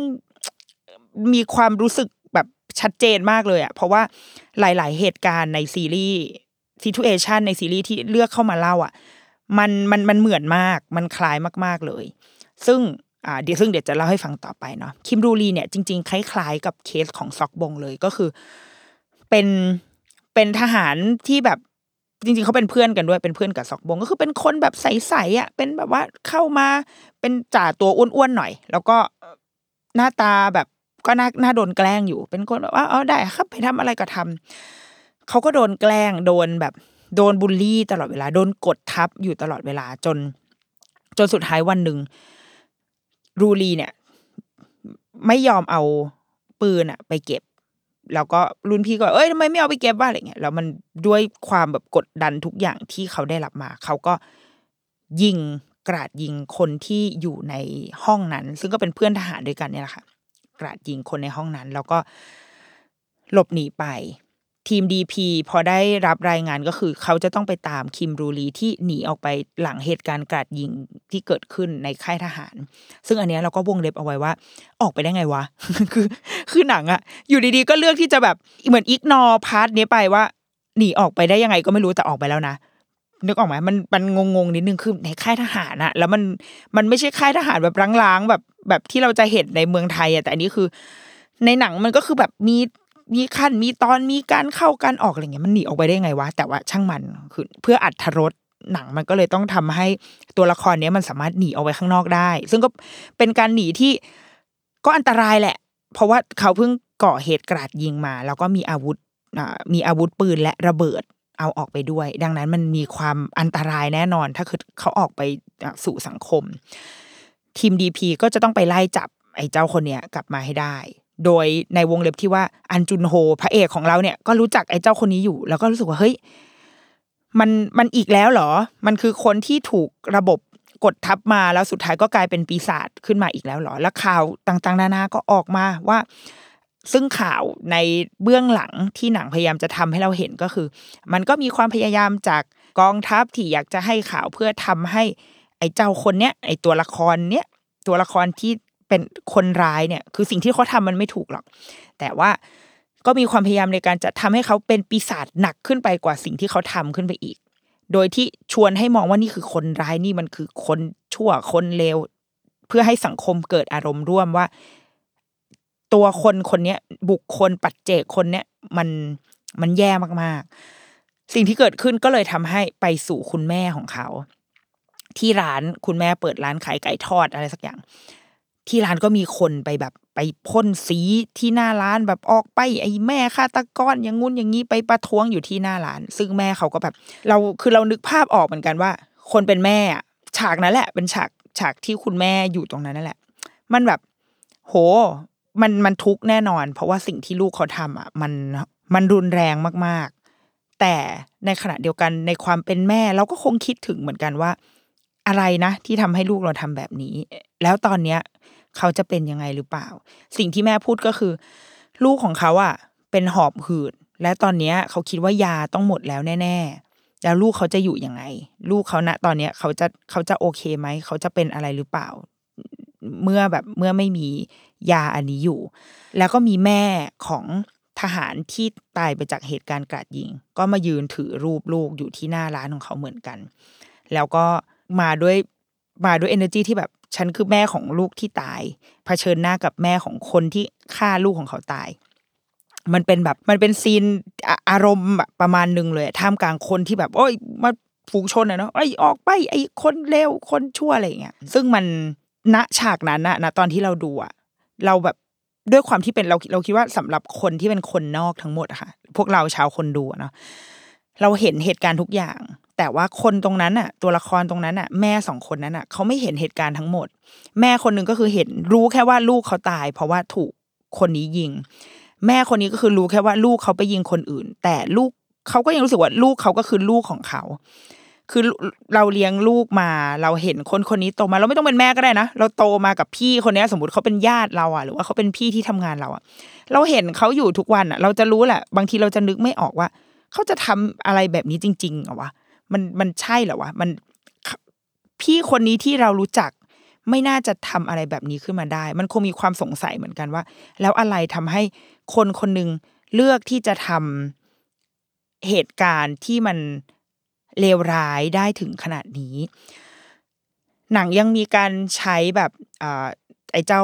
มีความรู้สึกแบบชัดเจนมากเลยอะเพราะว่าหลาย ๆ เหตุการณ์ในซีรีส์ ซิทูเอชันในซีรีส์ที่เลือกเข้ามาเล่าอะมันมันมันเหมือนมาก มันคล้ายมาก ๆเลย ซึ่งอ่าเดี๋ยวซึ่งเดี๋ยวจะเล่าให้ฟังต่อไปเนาะคิมรูลีเนี่ยจริงๆ คล้ายๆ กับเคสของซอกบงเลยก็คือ เป็นเป็นทหารที่แบบจริงๆเขาเป็นเพื่อนกันด้วยเป็นเพื่อนกับซอกบง ก็คือเป็นคนแบบใสๆอะเป็นแบบว่าเข้ามาเป็นจ่าตัวอ้วนๆหน่อย แล้วก็หน้าตาแบบก็น่าน่าโดนแกล้งอยู่ เป็นคนแบบว่าอ๋อได้ครับไปทำอะไรก็ทำ เขาก็โดนแกล้งโดนแบบโดนบูลลี่ตลอดเวลา โดนกดทับอยู่ตลอดเวลาจน จนสุดท้ายวันหนึ่งรูลีเนี่ย ไม่ยอมเอาปืนอะไปเก็บ แล้วก็รุ่นพี่ก็เอ้ยทำไมไม่เอาไปเก็บว่าอะไรเงี้ยแล้วมันด้วยความแบบกดดันทุกอย่างที่เขาได้รับมา เขาก็ยิงกราดยิงคนที่อยู่ในห้องนั้น ซึ่งก็เป็นเพื่อนทหารด้วยกันเนี่ยแหละค่ะกราดยิงคนในห้องนั้น แล้วก็หลบหนีไป ทีม DP พอได้รับรายงานก็คือ เขาจะต้องไปตามคิมรูลีที่หนีออกไปหลังเหตุการณ์กราดยิงที่เกิดขึ้นในค่ายทหาร ซึ่งอันเนี้ยเราก็วงเล็บเอาไว้ว่า ออกไปได้ไงวะ คือคือหนังอะอยู่ดีๆ ก็เลือกที่จะแบบเหมือน ignore part นี้ไปว่า หนีออกไปได้ยังไงก็ไม่รู้แต่ออกไปแล้วนะนึกออกไหมมันมันงงๆนิดนึงคือในค่ายทหารอะแล้วมันมันไม่ใช่ค่ายทหารแบบร้างๆแบบแบบที่เราจะเห็นในเมืองไทยอะแต่อันนี้คือ ในหนังมันก็คือแบบมี มีขั้นมีตอนมีการเข้าการออกอะไรเงี้ยมันหนีออกไปได้ไงวะแต่ว่าช่างมันคือเพื่ออรรถรสหนังมันก็เลยต้องทำให้ตัวละครเนี้ยมันสามารถหนีออกไปข้างนอกได้ ซึ่งก็เป็นการหนีที่ก็อันตรายแหละ เพราะว่าเขาเพิ่งก่อเหตุกราดยิงมา แล้วก็มีอาวุธอ่ามีอาวุธปืนและระเบิดเอาออกไปด้วย ดังนั้นมันมีความอันตรายแน่นอน ถ้าคือเขาออกไปสู่สังคม ทีมดีพีก็จะต้องไปไล่จับไอ้เจ้าคนเนี้ยกลับมาให้ได้ โดยในวงเล็บที่ว่าอันจุนโฮพระเอกของเราเนี่ยก็รู้จักไอ้เจ้าคนนี้อยู่ แล้วก็รู้สึกว่าเฮ้ยมันมันอีกแล้วเหรอ มันคือคนที่ถูกระบบกดทับมาแล้วสุดท้ายก็กลายเป็นปีศาจขึ้นมาอีกแล้วเหรอ แล้วข่าวต่างๆ นานาก็ออกมาว่า ซึ่งข่าวในเบื้องหลังที่หนังพยายามจะทำให้เราเห็นก็คือ มันก็มีความพยายามจากกองทัพที่อยากจะให้ข่าวเพื่อทำให้ ไอ้เจ้าคนเนี้ยไอ้ตัวละครเนี้ยตัวละครที่ เป็นคนร้ายเนี่ยคือสิ่งที่เขาทำมันไม่ถูกหรอก แต่ว่าก็มีความพยายามในการจะทำให้เขาเป็นปีศาจหนักขึ้นไปกว่าสิ่งที่เขาทำขึ้นไปอีก โดยที่ชวนให้มองว่านี่คือคนร้ายนี่มันคือคนชั่วคนเลวเพื่อให้สังคมเกิดอารมณ์ร่วมว่า ตัวคนคนนี้บุคคลปัจเจกคนเนี้ยมันมันแย่มากๆ สิ่งที่เกิดขึ้นก็เลยทำให้ไปสู่คุณแม่ของเขา ที่ร้านคุณแม่เปิดร้านขายไก่ทอดอะไรสักอย่าง ที่ร้านก็มีคนไปแบบไปพ่นสีที่หน้าร้านแบบออกไปไอ้แม่ฆาตกรอย่างงุ้นอย่างนี้ไปประท้วงอยู่ที่หน้าร้าน ซึ่งแม่เขาก็แบบ เราคือเรานึกภาพออกเหมือนกันว่า คนเป็นแม่อะฉากนั้นแหละ เป็นฉากฉากที่คุณแม่อยู่ตรงนั้นนั่นแหละ มันแบบ โห มันมันทุกข์แน่นอน เพราะว่าสิ่งที่ลูกเขาทำอะ มันมันรุนแรงมากๆ แต่ในขณะเดียวกันในความเป็นแม่เราก็คงคิดถึงเหมือนกันว่า อะไรนะที่ทำให้ลูกเราทำแบบนี้ แล้วตอนเนี้ย เขาจะเป็นยังไงหรือเปล่า สิ่งที่แม่พูดก็คือ ลูกของเขาอะ เป็นหอบหืด และตอนเนี้ย เขาคิดว่ายาต้องหมดแล้วแน่ ๆ แล้วลูกเขาจะอยู่ยังไง ลูกเขาณตอนเนี้ย เขาจะเขาจะโอเคไหมเขาจะเป็นอะไรหรือเปล่า เมื่อแบบเมื่อไม่มียาอันนี้อยู่ แล้วก็มีแม่ของทหารที่ตายไปจากเหตุการณ์กราดยิง ก็มายืนถือรูปลูกอยู่ที่หน้าร้านของเขาเหมือนกัน แล้วก็ มาด้วยมาด้วย energy ที่แบบฉันคือแม่ของลูกที่ตายเผชิญหน้ากับแม่ของคนที่ฆ่าลูกของเขาตาย มันเป็นแบบมันเป็นซีนอารมณ์แบบประมาณหนึ่งเลยท่ามกลางคนที่แบบ โอ้ยมาฝูงชนอะเนาะไอ้ออกไป ไอ้คนเลวคนชั่วอะไรเงี้ยซึ่งมันณฉากนั้นอะณตอนที่เราดูอะเราแบบด้วยความที่เป็นเราเราคิดว่าสำหรับคนที่เป็นคนนอกทั้งหมดอะค่ะ พวกเราชาวคนดูอะเนาะเราเห็นเหตุการณ์ทุกอย่าง แต่ว่าคนตรงนั้นอะตัวละครตรงนั้นอะแม่สองคนนั้นอะเขาไม่เห็นเหตุการณ์ทั้งหมด แม่คนหนึ่งก็คือเห็นรู้แค่ว่าลูกเขาตาย เพราะว่าถูกคนนี้ยิง แม่คนนี้ก็คือรู้แค่ว่าลูกเขาไปยิงคนอื่น แต่ลูกเขาก็ยังรู้สึกว่าลูกเขาก็คือลูกของเขาคือเราเลี้ยงลูกมาเราเห็นคนคนนี้โตมา เราไม่ต้องเป็นแม่ก็ได้นะ เราโตมากับพี่คนนี้สมมติเขาเป็นญาติเราอะหรือว่าเขาเป็นพี่ที่ทำงานเราอะเราเห็นเขาอยู่ทุกวันอะเราจะรู้แหละ บางทีเราจะนึกไม่ออกว่า เขาจะทำอะไรแบบนี้จริงๆเหรอวะ มันมันใช่เหรอวะมันพี่คนนี้ที่เรารู้จักไม่น่าจะทำอะไรแบบนี้ขึ้นมาได้ มันคงมีความสงสัยเหมือนกันว่า แล้วอะไรทำให้คนคนหนึ่งเลือกที่จะทำเหตุการณ์ที่มันเลวร้ายได้ถึงขนาดนี้ หนังยังมีการใช้แบบอ่าไอ้เจ้า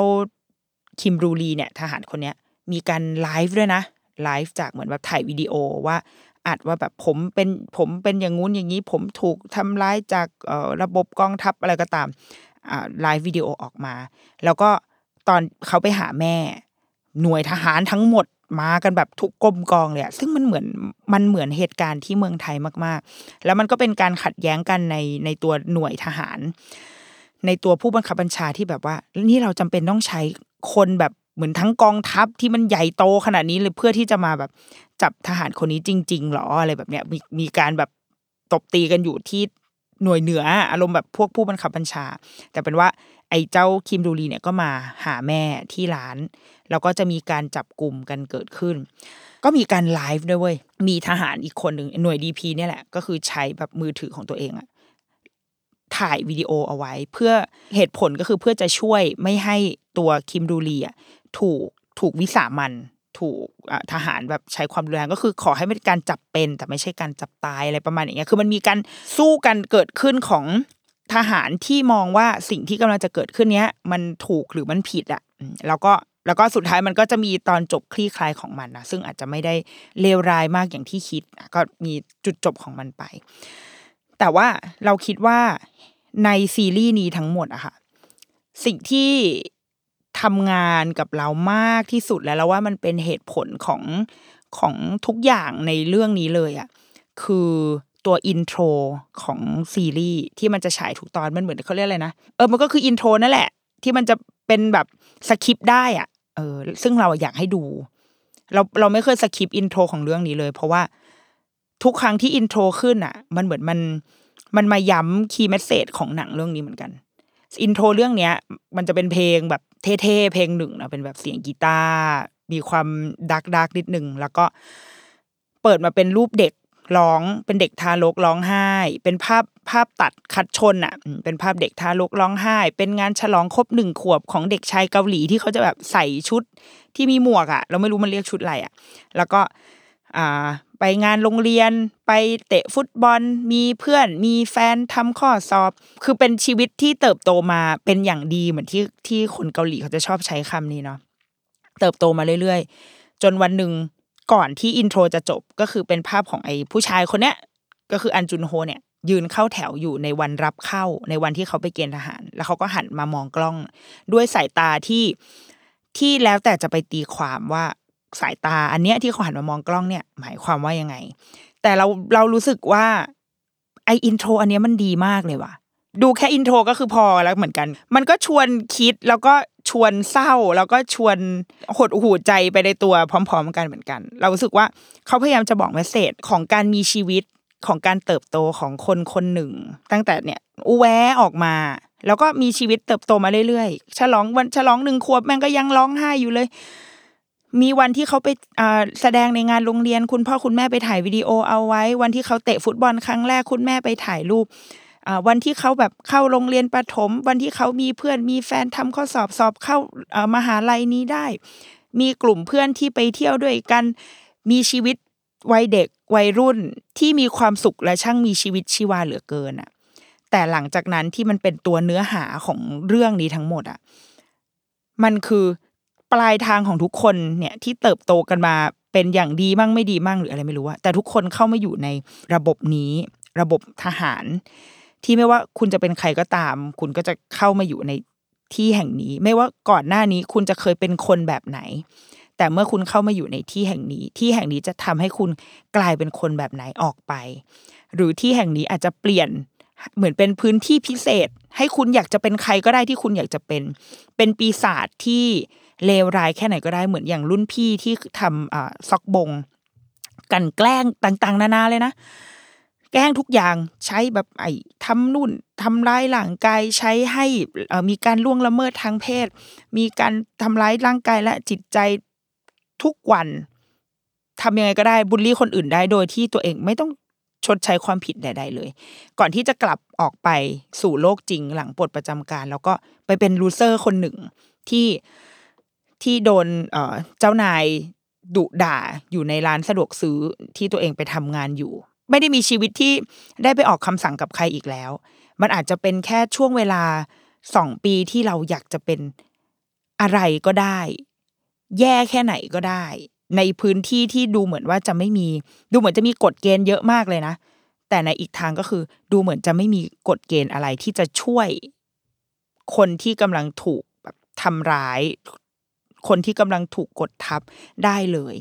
คิมรูลีเนี่ย ทหารคนเนี้ย มีการไลฟ์ด้วยนะไลฟ์จากเหมือนแบบถ่ายวิดีโอว่า อัดว่าแบบผมเป็นผมเป็นอย่างงู้นอย่างนี้ ผมถูกทำร้ายจากระบบกองทัพอะไรก็ตามไลฟ์วิดีโอออกมา แล้วก็ตอนเขาไปหาแม่ หน่วยทหารทั้งหมดมากันแบบทุกกรมกองเลยซึ่งมันเหมือนมันเหมือนเหตุการณ์ที่เมืองไทยมากๆ แล้วมันก็เป็นการขัดแย้งกันในในตัวหน่วยทหาร ในตัวผู้บังคับบัญชาที่แบบว่า นี่เราจำเป็นต้องใช้คนแบบเหมือนทั้งกองทัพที่มันใหญ่โตขนาดนี้เลยเพื่อที่จะมาแบบ จับทหารคนนี้จริงๆหรออะไรแบบเนี้ยมีมีการแบบตบตีกันอยู่ที่หน่วยเหนืออารมณ์แบบพวกผู้บังคับบัญชา แต่เป็นว่าไอ้เจ้าคิมดูรีเนี่ยก็มาหาแม่ที่ร้าน แล้วก็จะมีการจับกลุ่มกันเกิดขึ้น ก็มีการไลฟ์ด้วยเว้ยมีทหารอีกคนหนึ่งหน่วยดีพีเนี่ยแหละ ก็คือใช้แบบมือถือของตัวเองอะถ่ายวิดีโอเอาไว้ เพื่อเหตุผลก็คือเพื่อจะช่วยไม่ให้ตัวคิมดูรีอะถูกถูกวิสามัน ถูกทหารแบบใช้ความรุนแรงก็คือขอให้เป็นการจับเป็น แต่ไม่ใช่การจับตายอะไรประมาณอย่างเงี้ยคือมันมีการสู้กันเกิดขึ้นของทหารที่มองว่าสิ่งที่กำลังจะเกิดขึ้นเนี้ย มันถูกหรือมันผิดอะแล้วก็แล้วก็สุดท้ายมันก็จะมีตอนจบคลี่คลายของมันนะซึ่งอาจจะไม่ได้เลวร้ายมากอย่างที่คิดก็มีจุดจบของมันไป แต่ว่าเราคิดว่าในซีรีส์นี้ทั้งหมดอะค่ะสิ่งที่ ทำงานกับเรามากที่สุดแล้วแล้วว่ามันเป็นเหตุผลของของทุกอย่างในเรื่องนี้เลยอะคือตัว intro ของซีรีส์ที่มันจะฉายทุกตอนมันเหมือนเขาเรียกอะไรนะเออมันก็คือ intro นั่นแหละ ที่มันจะเป็นแบบ skip ได้อะเออซึ่งเราอยากให้ดู เราเราไม่เคย skip intro ของเรื่องนี้เลย เพราะว่าทุกครั้งที่ intro ขึ้นอะ มันเหมือนมันมันมาย้ำ key message ของหนังเรื่องนี้เหมือนกัน intro เรื่องเนี้ย มันจะเป็นเพลงแบบ เท่ๆเพลงหนึ่งนะเป็นแบบเสียงกีตาร์มีความ dark dark นิดหนึ่งแล้วก็เปิดมาเป็นรูปเด็กร้องเป็นเด็กทารกร้องไห้ เป็นภาพภาพตัด cut ชนอะ เป็นภาพเด็กทารกร้องไห้ เป็นงานฉลองครบหนึ่งขวบของเด็กชายเกาหลีที่เขาจะแบบใส่ชุดที่มีหมวกอะ เราไม่รู้มันเรียกชุดอะไรอะ แล้วก็ อ่าไปงานโรงเรียนไปเตะฟุตบอล มีเพื่อน มีแฟนทำข้อสอบ คือเป็นชีวิตที่เติบโตมาเป็นอย่างดีเหมือนที่ที่คนเกาหลีเขาจะชอบใช้คำนี้เนาะเติบโตมาเรื่อยๆ จนวันหนึ่งก่อนที่อินโทรจะจบก็คือเป็นภาพของไอ้ผู้ชายคนเนี้ยก็คืออันจุนโฮเนี่ย ยืนเข้าแถวอยู่ในวันรับเข้าในวันที่เขาไปเกณฑ์ทหาร แล้วเขาก็หันมามองกล้อง ด้วยสายตาที่ที่แล้วแต่จะไปตีความว่า สายตาอันเนี้ยที่เขาหันมามองกล้องเนี่ย หมายความว่ายังไง แต่เราเรารู้สึกว่าไอ intro อันเนี้ยมันดีมากเลยว่ะ ดูแค่ intro ก็คือพอแล้วเหมือนกัน มันก็ชวนคิดแล้วก็ชวนเศร้า แล้วก็ชวนหดหูใจไปในตัวพร้อม ๆ กันเหมือนกัน เรารู้สึกว่าเขาพยายามจะบอก message ของการมีชีวิตของการเติบโตของคนคนหนึ่ง ตั้งแต่เนี่ยอูแวะออกมา แล้วก็มีชีวิตเติบโตมาเรื่อยๆฉลองวันฉลองหนึ่งขวบแม่งก็ยังร้องไห้อยู่เลย มีวันที่เขาไปอ่าแสดงในงานโรงเรียน คุณพ่อคุณแม่ไปถ่ายวิดีโอเอาไว้ วันที่เขาเตะฟุตบอลครั้งแรกคุณแม่ไปถ่ายรูปอ่าวันที่เขาแบบเข้าโรงเรียนประถม วันที่เขามีเพื่อนมีแฟนทำข้อสอบสอบเข้าอ่ามหาลัยนี้ได้ มีกลุ่มเพื่อนที่ไปเที่ยวด้วยกัน มีชีวิตวัยเด็กวัยรุ่นที่มีความสุขและช่างมีชีวิตชีวาเหลือเกินอะ แต่หลังจากนั้นที่มันเป็นตัวเนื้อหาของเรื่องนี้ทั้งหมดอะ มันคือ ปลายทางของทุกคนเนี่ยที่เติบโตกันมาเป็นอย่างดีมั่งไม่ดีมั่งหรืออะไรไม่รู้อะแต่ทุกคนเข้ามาอยู่ในระบบนี้ ระบบทหาร ที่ไม่ว่าคุณจะเป็นใครก็ตาม คุณก็จะเข้ามาอยู่ในที่แห่งนี้ ไม่ว่าก่อนหน้านี้คุณจะเคยเป็นคนแบบไหน แต่เมื่อคุณเข้ามาอยู่ในที่แห่งนี้ ที่แห่งนี้จะทำให้คุณกลายเป็นคนแบบไหนออกไป หรือที่แห่งนี้อาจจะเปลี่ยนเหมือนเป็นพื้นที่พิเศษ ให้คุณอยากจะเป็นใครก็ได้ที่คุณอยากจะเป็น เป็นปีศาจที่ เลวร้ายแค่ไหนก็ได้เหมือนอย่างรุ่นพี่ที่ทำอ่าซอกบง กันแกล้งต่างๆ นานาเลยนะ แกล้งทุกอย่างใช้แบบไอ้ทำนู่นทำร้ายร่างกายใช้ให้มีการล่วงละเมิดทางเพศ มีการทำร้ายร่างกายและจิตใจทุกวันทำยังไงก็ได้บูลลี่คนอื่นได้โดยที่ตัวเองไม่ต้องชดใช้ความผิดใด ๆ เลย ก่อนที่จะกลับออกไปสู่โลกจริงหลังปลดประจำการ แล้วก็ไปเป็นลูเซอร์คนหนึ่งที่ ที่โดนเจ้านายดุด่าอยู่ในร้านสะดวกซื้อที่ตัวเองไปทำงานอยู่ ไม่ได้มีชีวิตที่ได้ไปออกคำสั่งกับใครอีกแล้ว มันอาจจะเป็นแค่ช่วงเวลาสองปีที่เราอยากจะเป็นอะไรก็ได้ แย่แค่ไหนก็ได้ ในพื้นที่ที่ดูเหมือนว่าจะไม่มี ดูเหมือนจะมีกฎเกณฑ์เยอะมากเลยนะ แต่ในอีกทางก็คือ ดูเหมือนจะไม่มีกฎเกณฑ์อะไรที่จะช่วย คนที่กำลังถูกแบบทำร้าย คนที่กำลังถูกกดทับได้เลย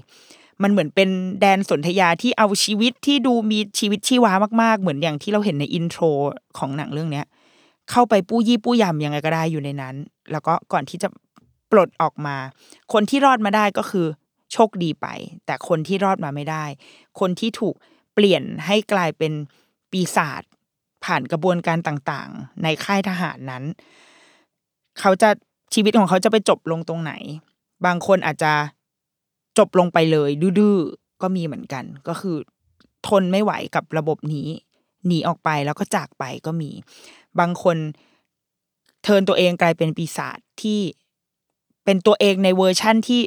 มันเหมือนเป็นแดนสนธยาที่เอาชีวิตที่ดูมีชีวิตชีวามากๆ เหมือนอย่างที่เราเห็นในอินโทรของหนังเรื่องเนี้ย เข้าไปปู้ยี่ปู้ยำยังไงก็ได้อยู่ในนั้น แล้วก็ก่อนที่จะปลดออกมา คนที่รอดมาได้ก็คือโชคดีไป แต่คนที่รอดมาไม่ได้ คนที่ถูกเปลี่ยนให้กลายเป็นปีศาจผ่านกระบวนการต่างๆ ในค่ายทหารนั้น เขาจะ ชีวิตของเขาจะไปจบลงตรงไหน บางคนอาจจะจบลงไปเลยดื้อก็มีเหมือนกัน ก็คือทนไม่ไหวกับระบบนี้หนีออกไปแล้วก็จากไปก็มี บางคนเทินตัวเองกลายเป็นปีศาจที่เป็นตัวเองในเวอร์ชั่นที่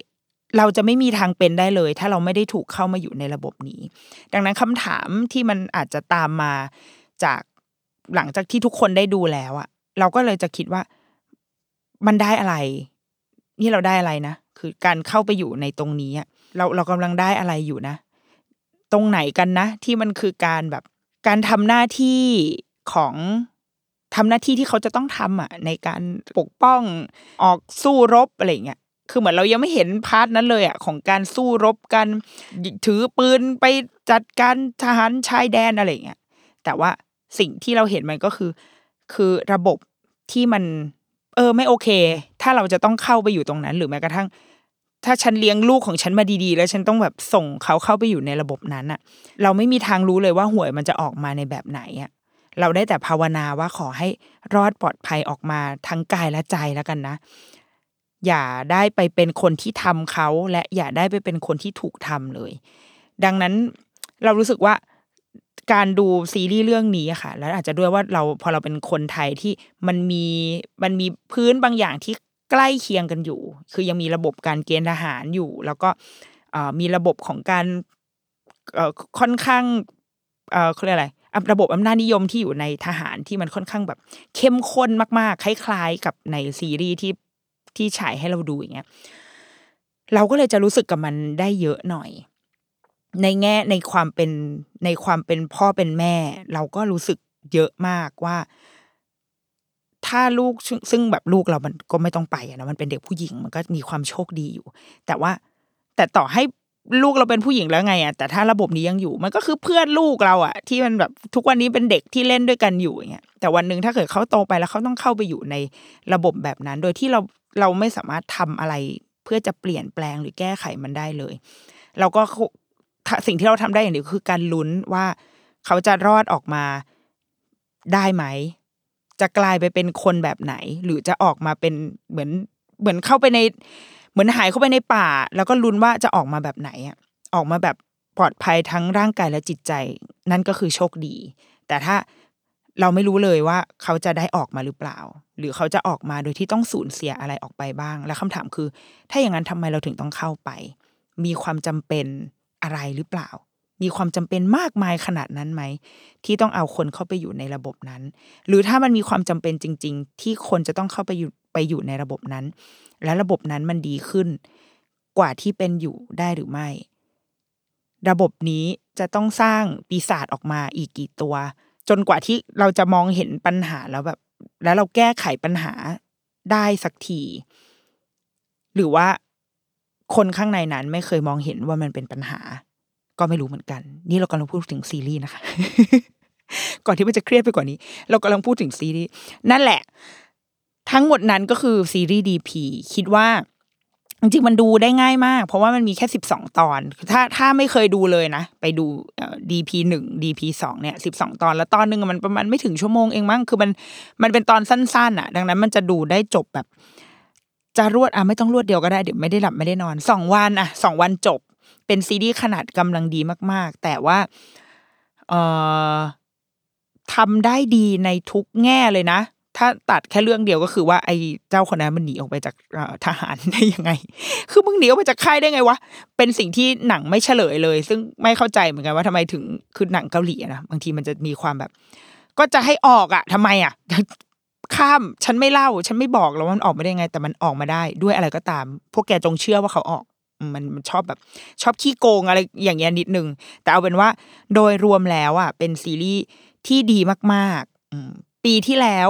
เราจะไม่มีทางเป็นได้เลย ถ้าเราไม่ได้ถูกเข้ามาอยู่ในระบบนี้ ดังนั้นคำถามที่มันอาจจะตามมาจากหลังจากที่ทุกคนได้ดูแล้วอะเราก็เลยจะคิดว่า มันได้อะไร นี่เราได้อะไรนะคือการเข้าไปอยู่ในตรงนี้เราเรากำลังได้อะไรอยู่นะ ตรงไหนกันนะ ที่มันคือการแบบ การทำหน้าที่ของทำหน้าที่ที่เขาจะต้องทำอะ ในการปกป้องออกสู้รบอะไรเงี้ยคือเหมือนเรายังไม่เห็น part นั้นเลยอะของการสู้รบกันถือปืนไปจัดการทหารชายแดนอะไรเงี้ยแต่ว่าสิ่งที่เราเห็นมันก็คือ คือระบบที่มัน ออไม่โอเค ถ้าเราจะต้องเข้าไปอยู่ตรงนั้น หรือแม้กระทั่ง ถ้าฉันเลี้ยงลูกของฉันมาดีๆ แล้วฉันต้องแบบส่งเขาเข้าไปอยู่ในระบบนั้นอะเราไม่มีทางรู้เลยว่าหวยมันจะออกมาในแบบไหนอะเราได้แต่ภาวนาว่าขอให้รอดปลอดภัยออกมาทั้งกายและใจแล้วกันนะ อย่าได้ไปเป็นคนที่ทำเขาและอย่าได้ไปเป็นคนที่ถูกทำเลย ดังนั้นเรารู้สึกว่า การดูซีรีส์เรื่องนี้ค่ะ แล้วอาจจะด้วยว่าเราพอเราเป็นคนไทยที่มันมีมันมีพื้นบางอย่างที่ใกล้เคียงกันอยู่ คือยังมีระบบการเกณฑ์ทหารอยู่ แล้วก็มีระบบของการค่อนข้างเอ่อเขาเรียกอะไรระบบอำนาจนิยมที่อยู่ในทหารที่มันค่อนข้างแบบ เข้มข้นมากๆ คล้ายๆ กับในซีรีส์ที่ที่ฉายให้เราดูอย่างเงี้ยเราก็เลยจะรู้สึกกับมันได้เยอะหน่อย ในแง่ในความเป็นในความเป็นพ่อเป็นแม่ เราก็รู้สึกเยอะมากว่า ถ้าลูกซึ่งแบบลูกเรามันก็ไม่ต้องไปนะมันเป็นเด็กผู้หญิงมันก็มีความโชคดีอยู่ แต่ว่าแต่ต่อให้ลูกเราเป็นผู้หญิงแล้วไงอะแต่ถ้าระบบนี้ยังอยู่ มันก็คือเพื่อนลูกเราอะที่มันแบบทุกวันนี้เป็นเด็กที่เล่นด้วยกันอยู่อย่างเงี้ยแต่วันหนึ่งถ้าเกิดเขาโตไปแล้วเขาต้องเข้าไปอยู่ในระบบแบบนั้น โดยที่เราเราไม่สามารถทำอะไร เพื่อจะเปลี่ยนแปลงหรือแก้ไขมันได้เลย เราก็ สิ่งที่เราทำได้อย่างเดียวคือการลุ้นว่าเขาจะรอดออกมาได้ไหม จะกลายไปเป็นคนแบบไหน หรือจะออกมาเป็นเหมือนเหมือนเข้าไปใน เหมือนหายเข้าไปในป่า แล้วก็ลุ้นว่าจะออกมาแบบไหนอะออกมาแบบปลอดภัยทั้งร่างกายและจิตใจ นั่นก็คือโชคดี แต่ถ้าเราไม่รู้เลยว่าเขาจะได้ออกมาหรือเปล่า หรือเขาจะออกมาโดยที่ต้องสูญเสียอะไรออกไปบ้าง และคำถามคือ ถ้าอย่างนั้นทำไมเราถึงต้องเข้าไป มีความจำเป็น อะไรหรือเปล่า มีความจำเป็นมากมายขนาดนั้นไหม ที่ต้องเอาคนเข้าไปอยู่ในระบบนั้น หรือถ้ามันมีความจำเป็นจริง ๆ ที่คนจะต้องเข้าไปอยู่ไปอยู่ในระบบนั้น และระบบนั้นมันดีขึ้น กว่าที่เป็นอยู่ได้หรือไม่ ระบบนี้จะต้องสร้างปีศาจออกมาอีกกี่ตัว จนกว่าที่เราจะมองเห็นปัญหาแล้วแบบ แล้วเราแก้ไขปัญหาได้สักที หรือว่า คนข้างในนั้นไม่เคยมองเห็นว่ามันเป็นปัญหา ก็ไม่รู้เหมือนกัน นี่เรากำลังพูดถึงซีรีส์นะคะ ก่อนที่มันจะเครียดไปกว่านี้ เรากำลังพูดถึงซีรีส์นั่นแหละ ทั้งหมดนั้นก็คือซีรีส์ดีพีคิดว่าจริงๆมันดูได้ง่ายมาก เพราะว่ามันมีแค่สิบสองตอน ถ้าถ้าไม่เคยดูเลยนะ ไปดูดีพีหนึ่งดีพีสองเนี่ยสิบสองตอน แล้วตอนหนึ่งมันประมาณไม่ถึงชั่วโมงเองมั้งคือมันมันเป็นตอนสั้นๆอะ ดังนั้นมันจะดูได้จบแบบ จะรวดอะไม่ต้องรวดเดียวก็ได้เดี๋ยวไม่ได้หลับไม่ได้นอนสองวันอะสองวันจบ เป็นซีรีส์ขนาดกำลังดีมาก ๆ แต่ว่าเอ่อทำได้ดีในทุกแง่เลยนะ ถ้าตัดแค่เรื่องเดียวก็คือว่าไอ้เจ้าคนนั้นมันหนีออกไปจากทหารได้ยังไง คือมึงหนีออกไปจากค่ายได้ไงวะ เป็นสิ่งที่หนังไม่เฉลยเลย ซึ่งไม่เข้าใจเหมือนกันว่าทำไมถึงคือหนังเกาหลีนะบางทีมันจะมีความแบบ ก็จะให้ออกอะทำไมอะ ข้ามฉันไม่เล่า ฉันไม่บอกแล้วมันออกมาได้ไง แต่มันออกมาได้ด้วยอะไรก็ตาม พวกแกจงเชื่อว่าเขาออกมันมันชอบแบบ ชอบขี้โกงอะไรอย่างเงี้ยนิดนึง แต่เอาเป็นว่าโดยรวมแล้วอะเป็นซีรีส์ที่ดีมากๆปีที่แล้ว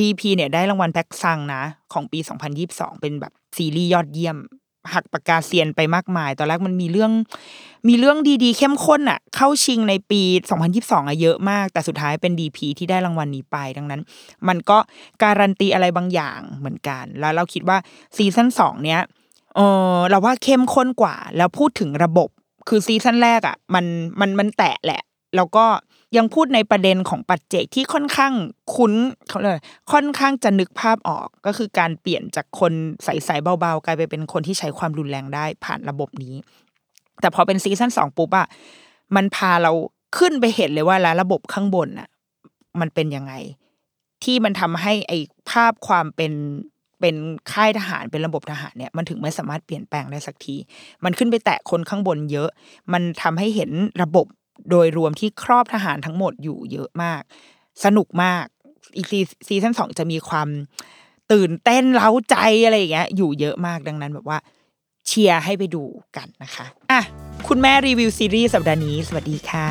ดีพีเนี่ยได้รางวัลแพ็กซังนะ ของปี 2022 เป็นแบบซีรีส์ยอดเยี่ยม หักปากกาเซียนไปมากมาย ตอนแรกมันมีเรื่อง มีเรื่องดีๆ เข้มข้นอะเข้าชิงในปี 2022อะเยอะมาก แต่สุดท้ายเป็นดีพีที่ได้รางวัลนี้ไปดังนั้น มันก็การันตีอะไรบางอย่างเหมือนกัน แล้วเราคิดว่าซีซั่นสองเนี้ยเออเราว่าเข้มข้นกว่า แล้วพูดถึงระบบคือซีซั่นแรกอะมันมันมันแตะแหละ แล้วก็ ยังพูดในประเด็นของปัจเจกที่ค่อนข้างคุ้นเขาเลยค่อนข้างจะนึกภาพออกก็คือการเปลี่ยนจากคนใสๆเบาๆ กลายไปเป็นคนที่ใช้ความรุนแรงได้ผ่านระบบนี้ แต่พอเป็นซีซั่นสองปุ๊บอะมันพาเราขึ้นไปเห็นเลยว่าแล้วระบบข้างบนอะมันเป็นยังไง ที่มันทำให้ไอ้ภาพความเป็นเป็นค่ายทหารเป็นระบบทหารเนี่ยมันถึงไม่สามารถเปลี่ยนแปลงได้สักที มันขึ้นไปแตะคนข้างบนเยอะ มันทำให้เห็นระบบ โดยรวมที่ครอบทหารทั้งหมดอยู่เยอะมาก สนุกมาก อีกซีซั่นสองจะมีความตื่นเต้นเล้าใจอะไรอย่างเงี้ยอยู่เยอะมากดังนั้นแบบว่า เชียร์ให้ไปดูกันนะคะ อะ คุณแม่รีวิวซีรีส์สัปดาห์นี้ สวัสดีค่ะ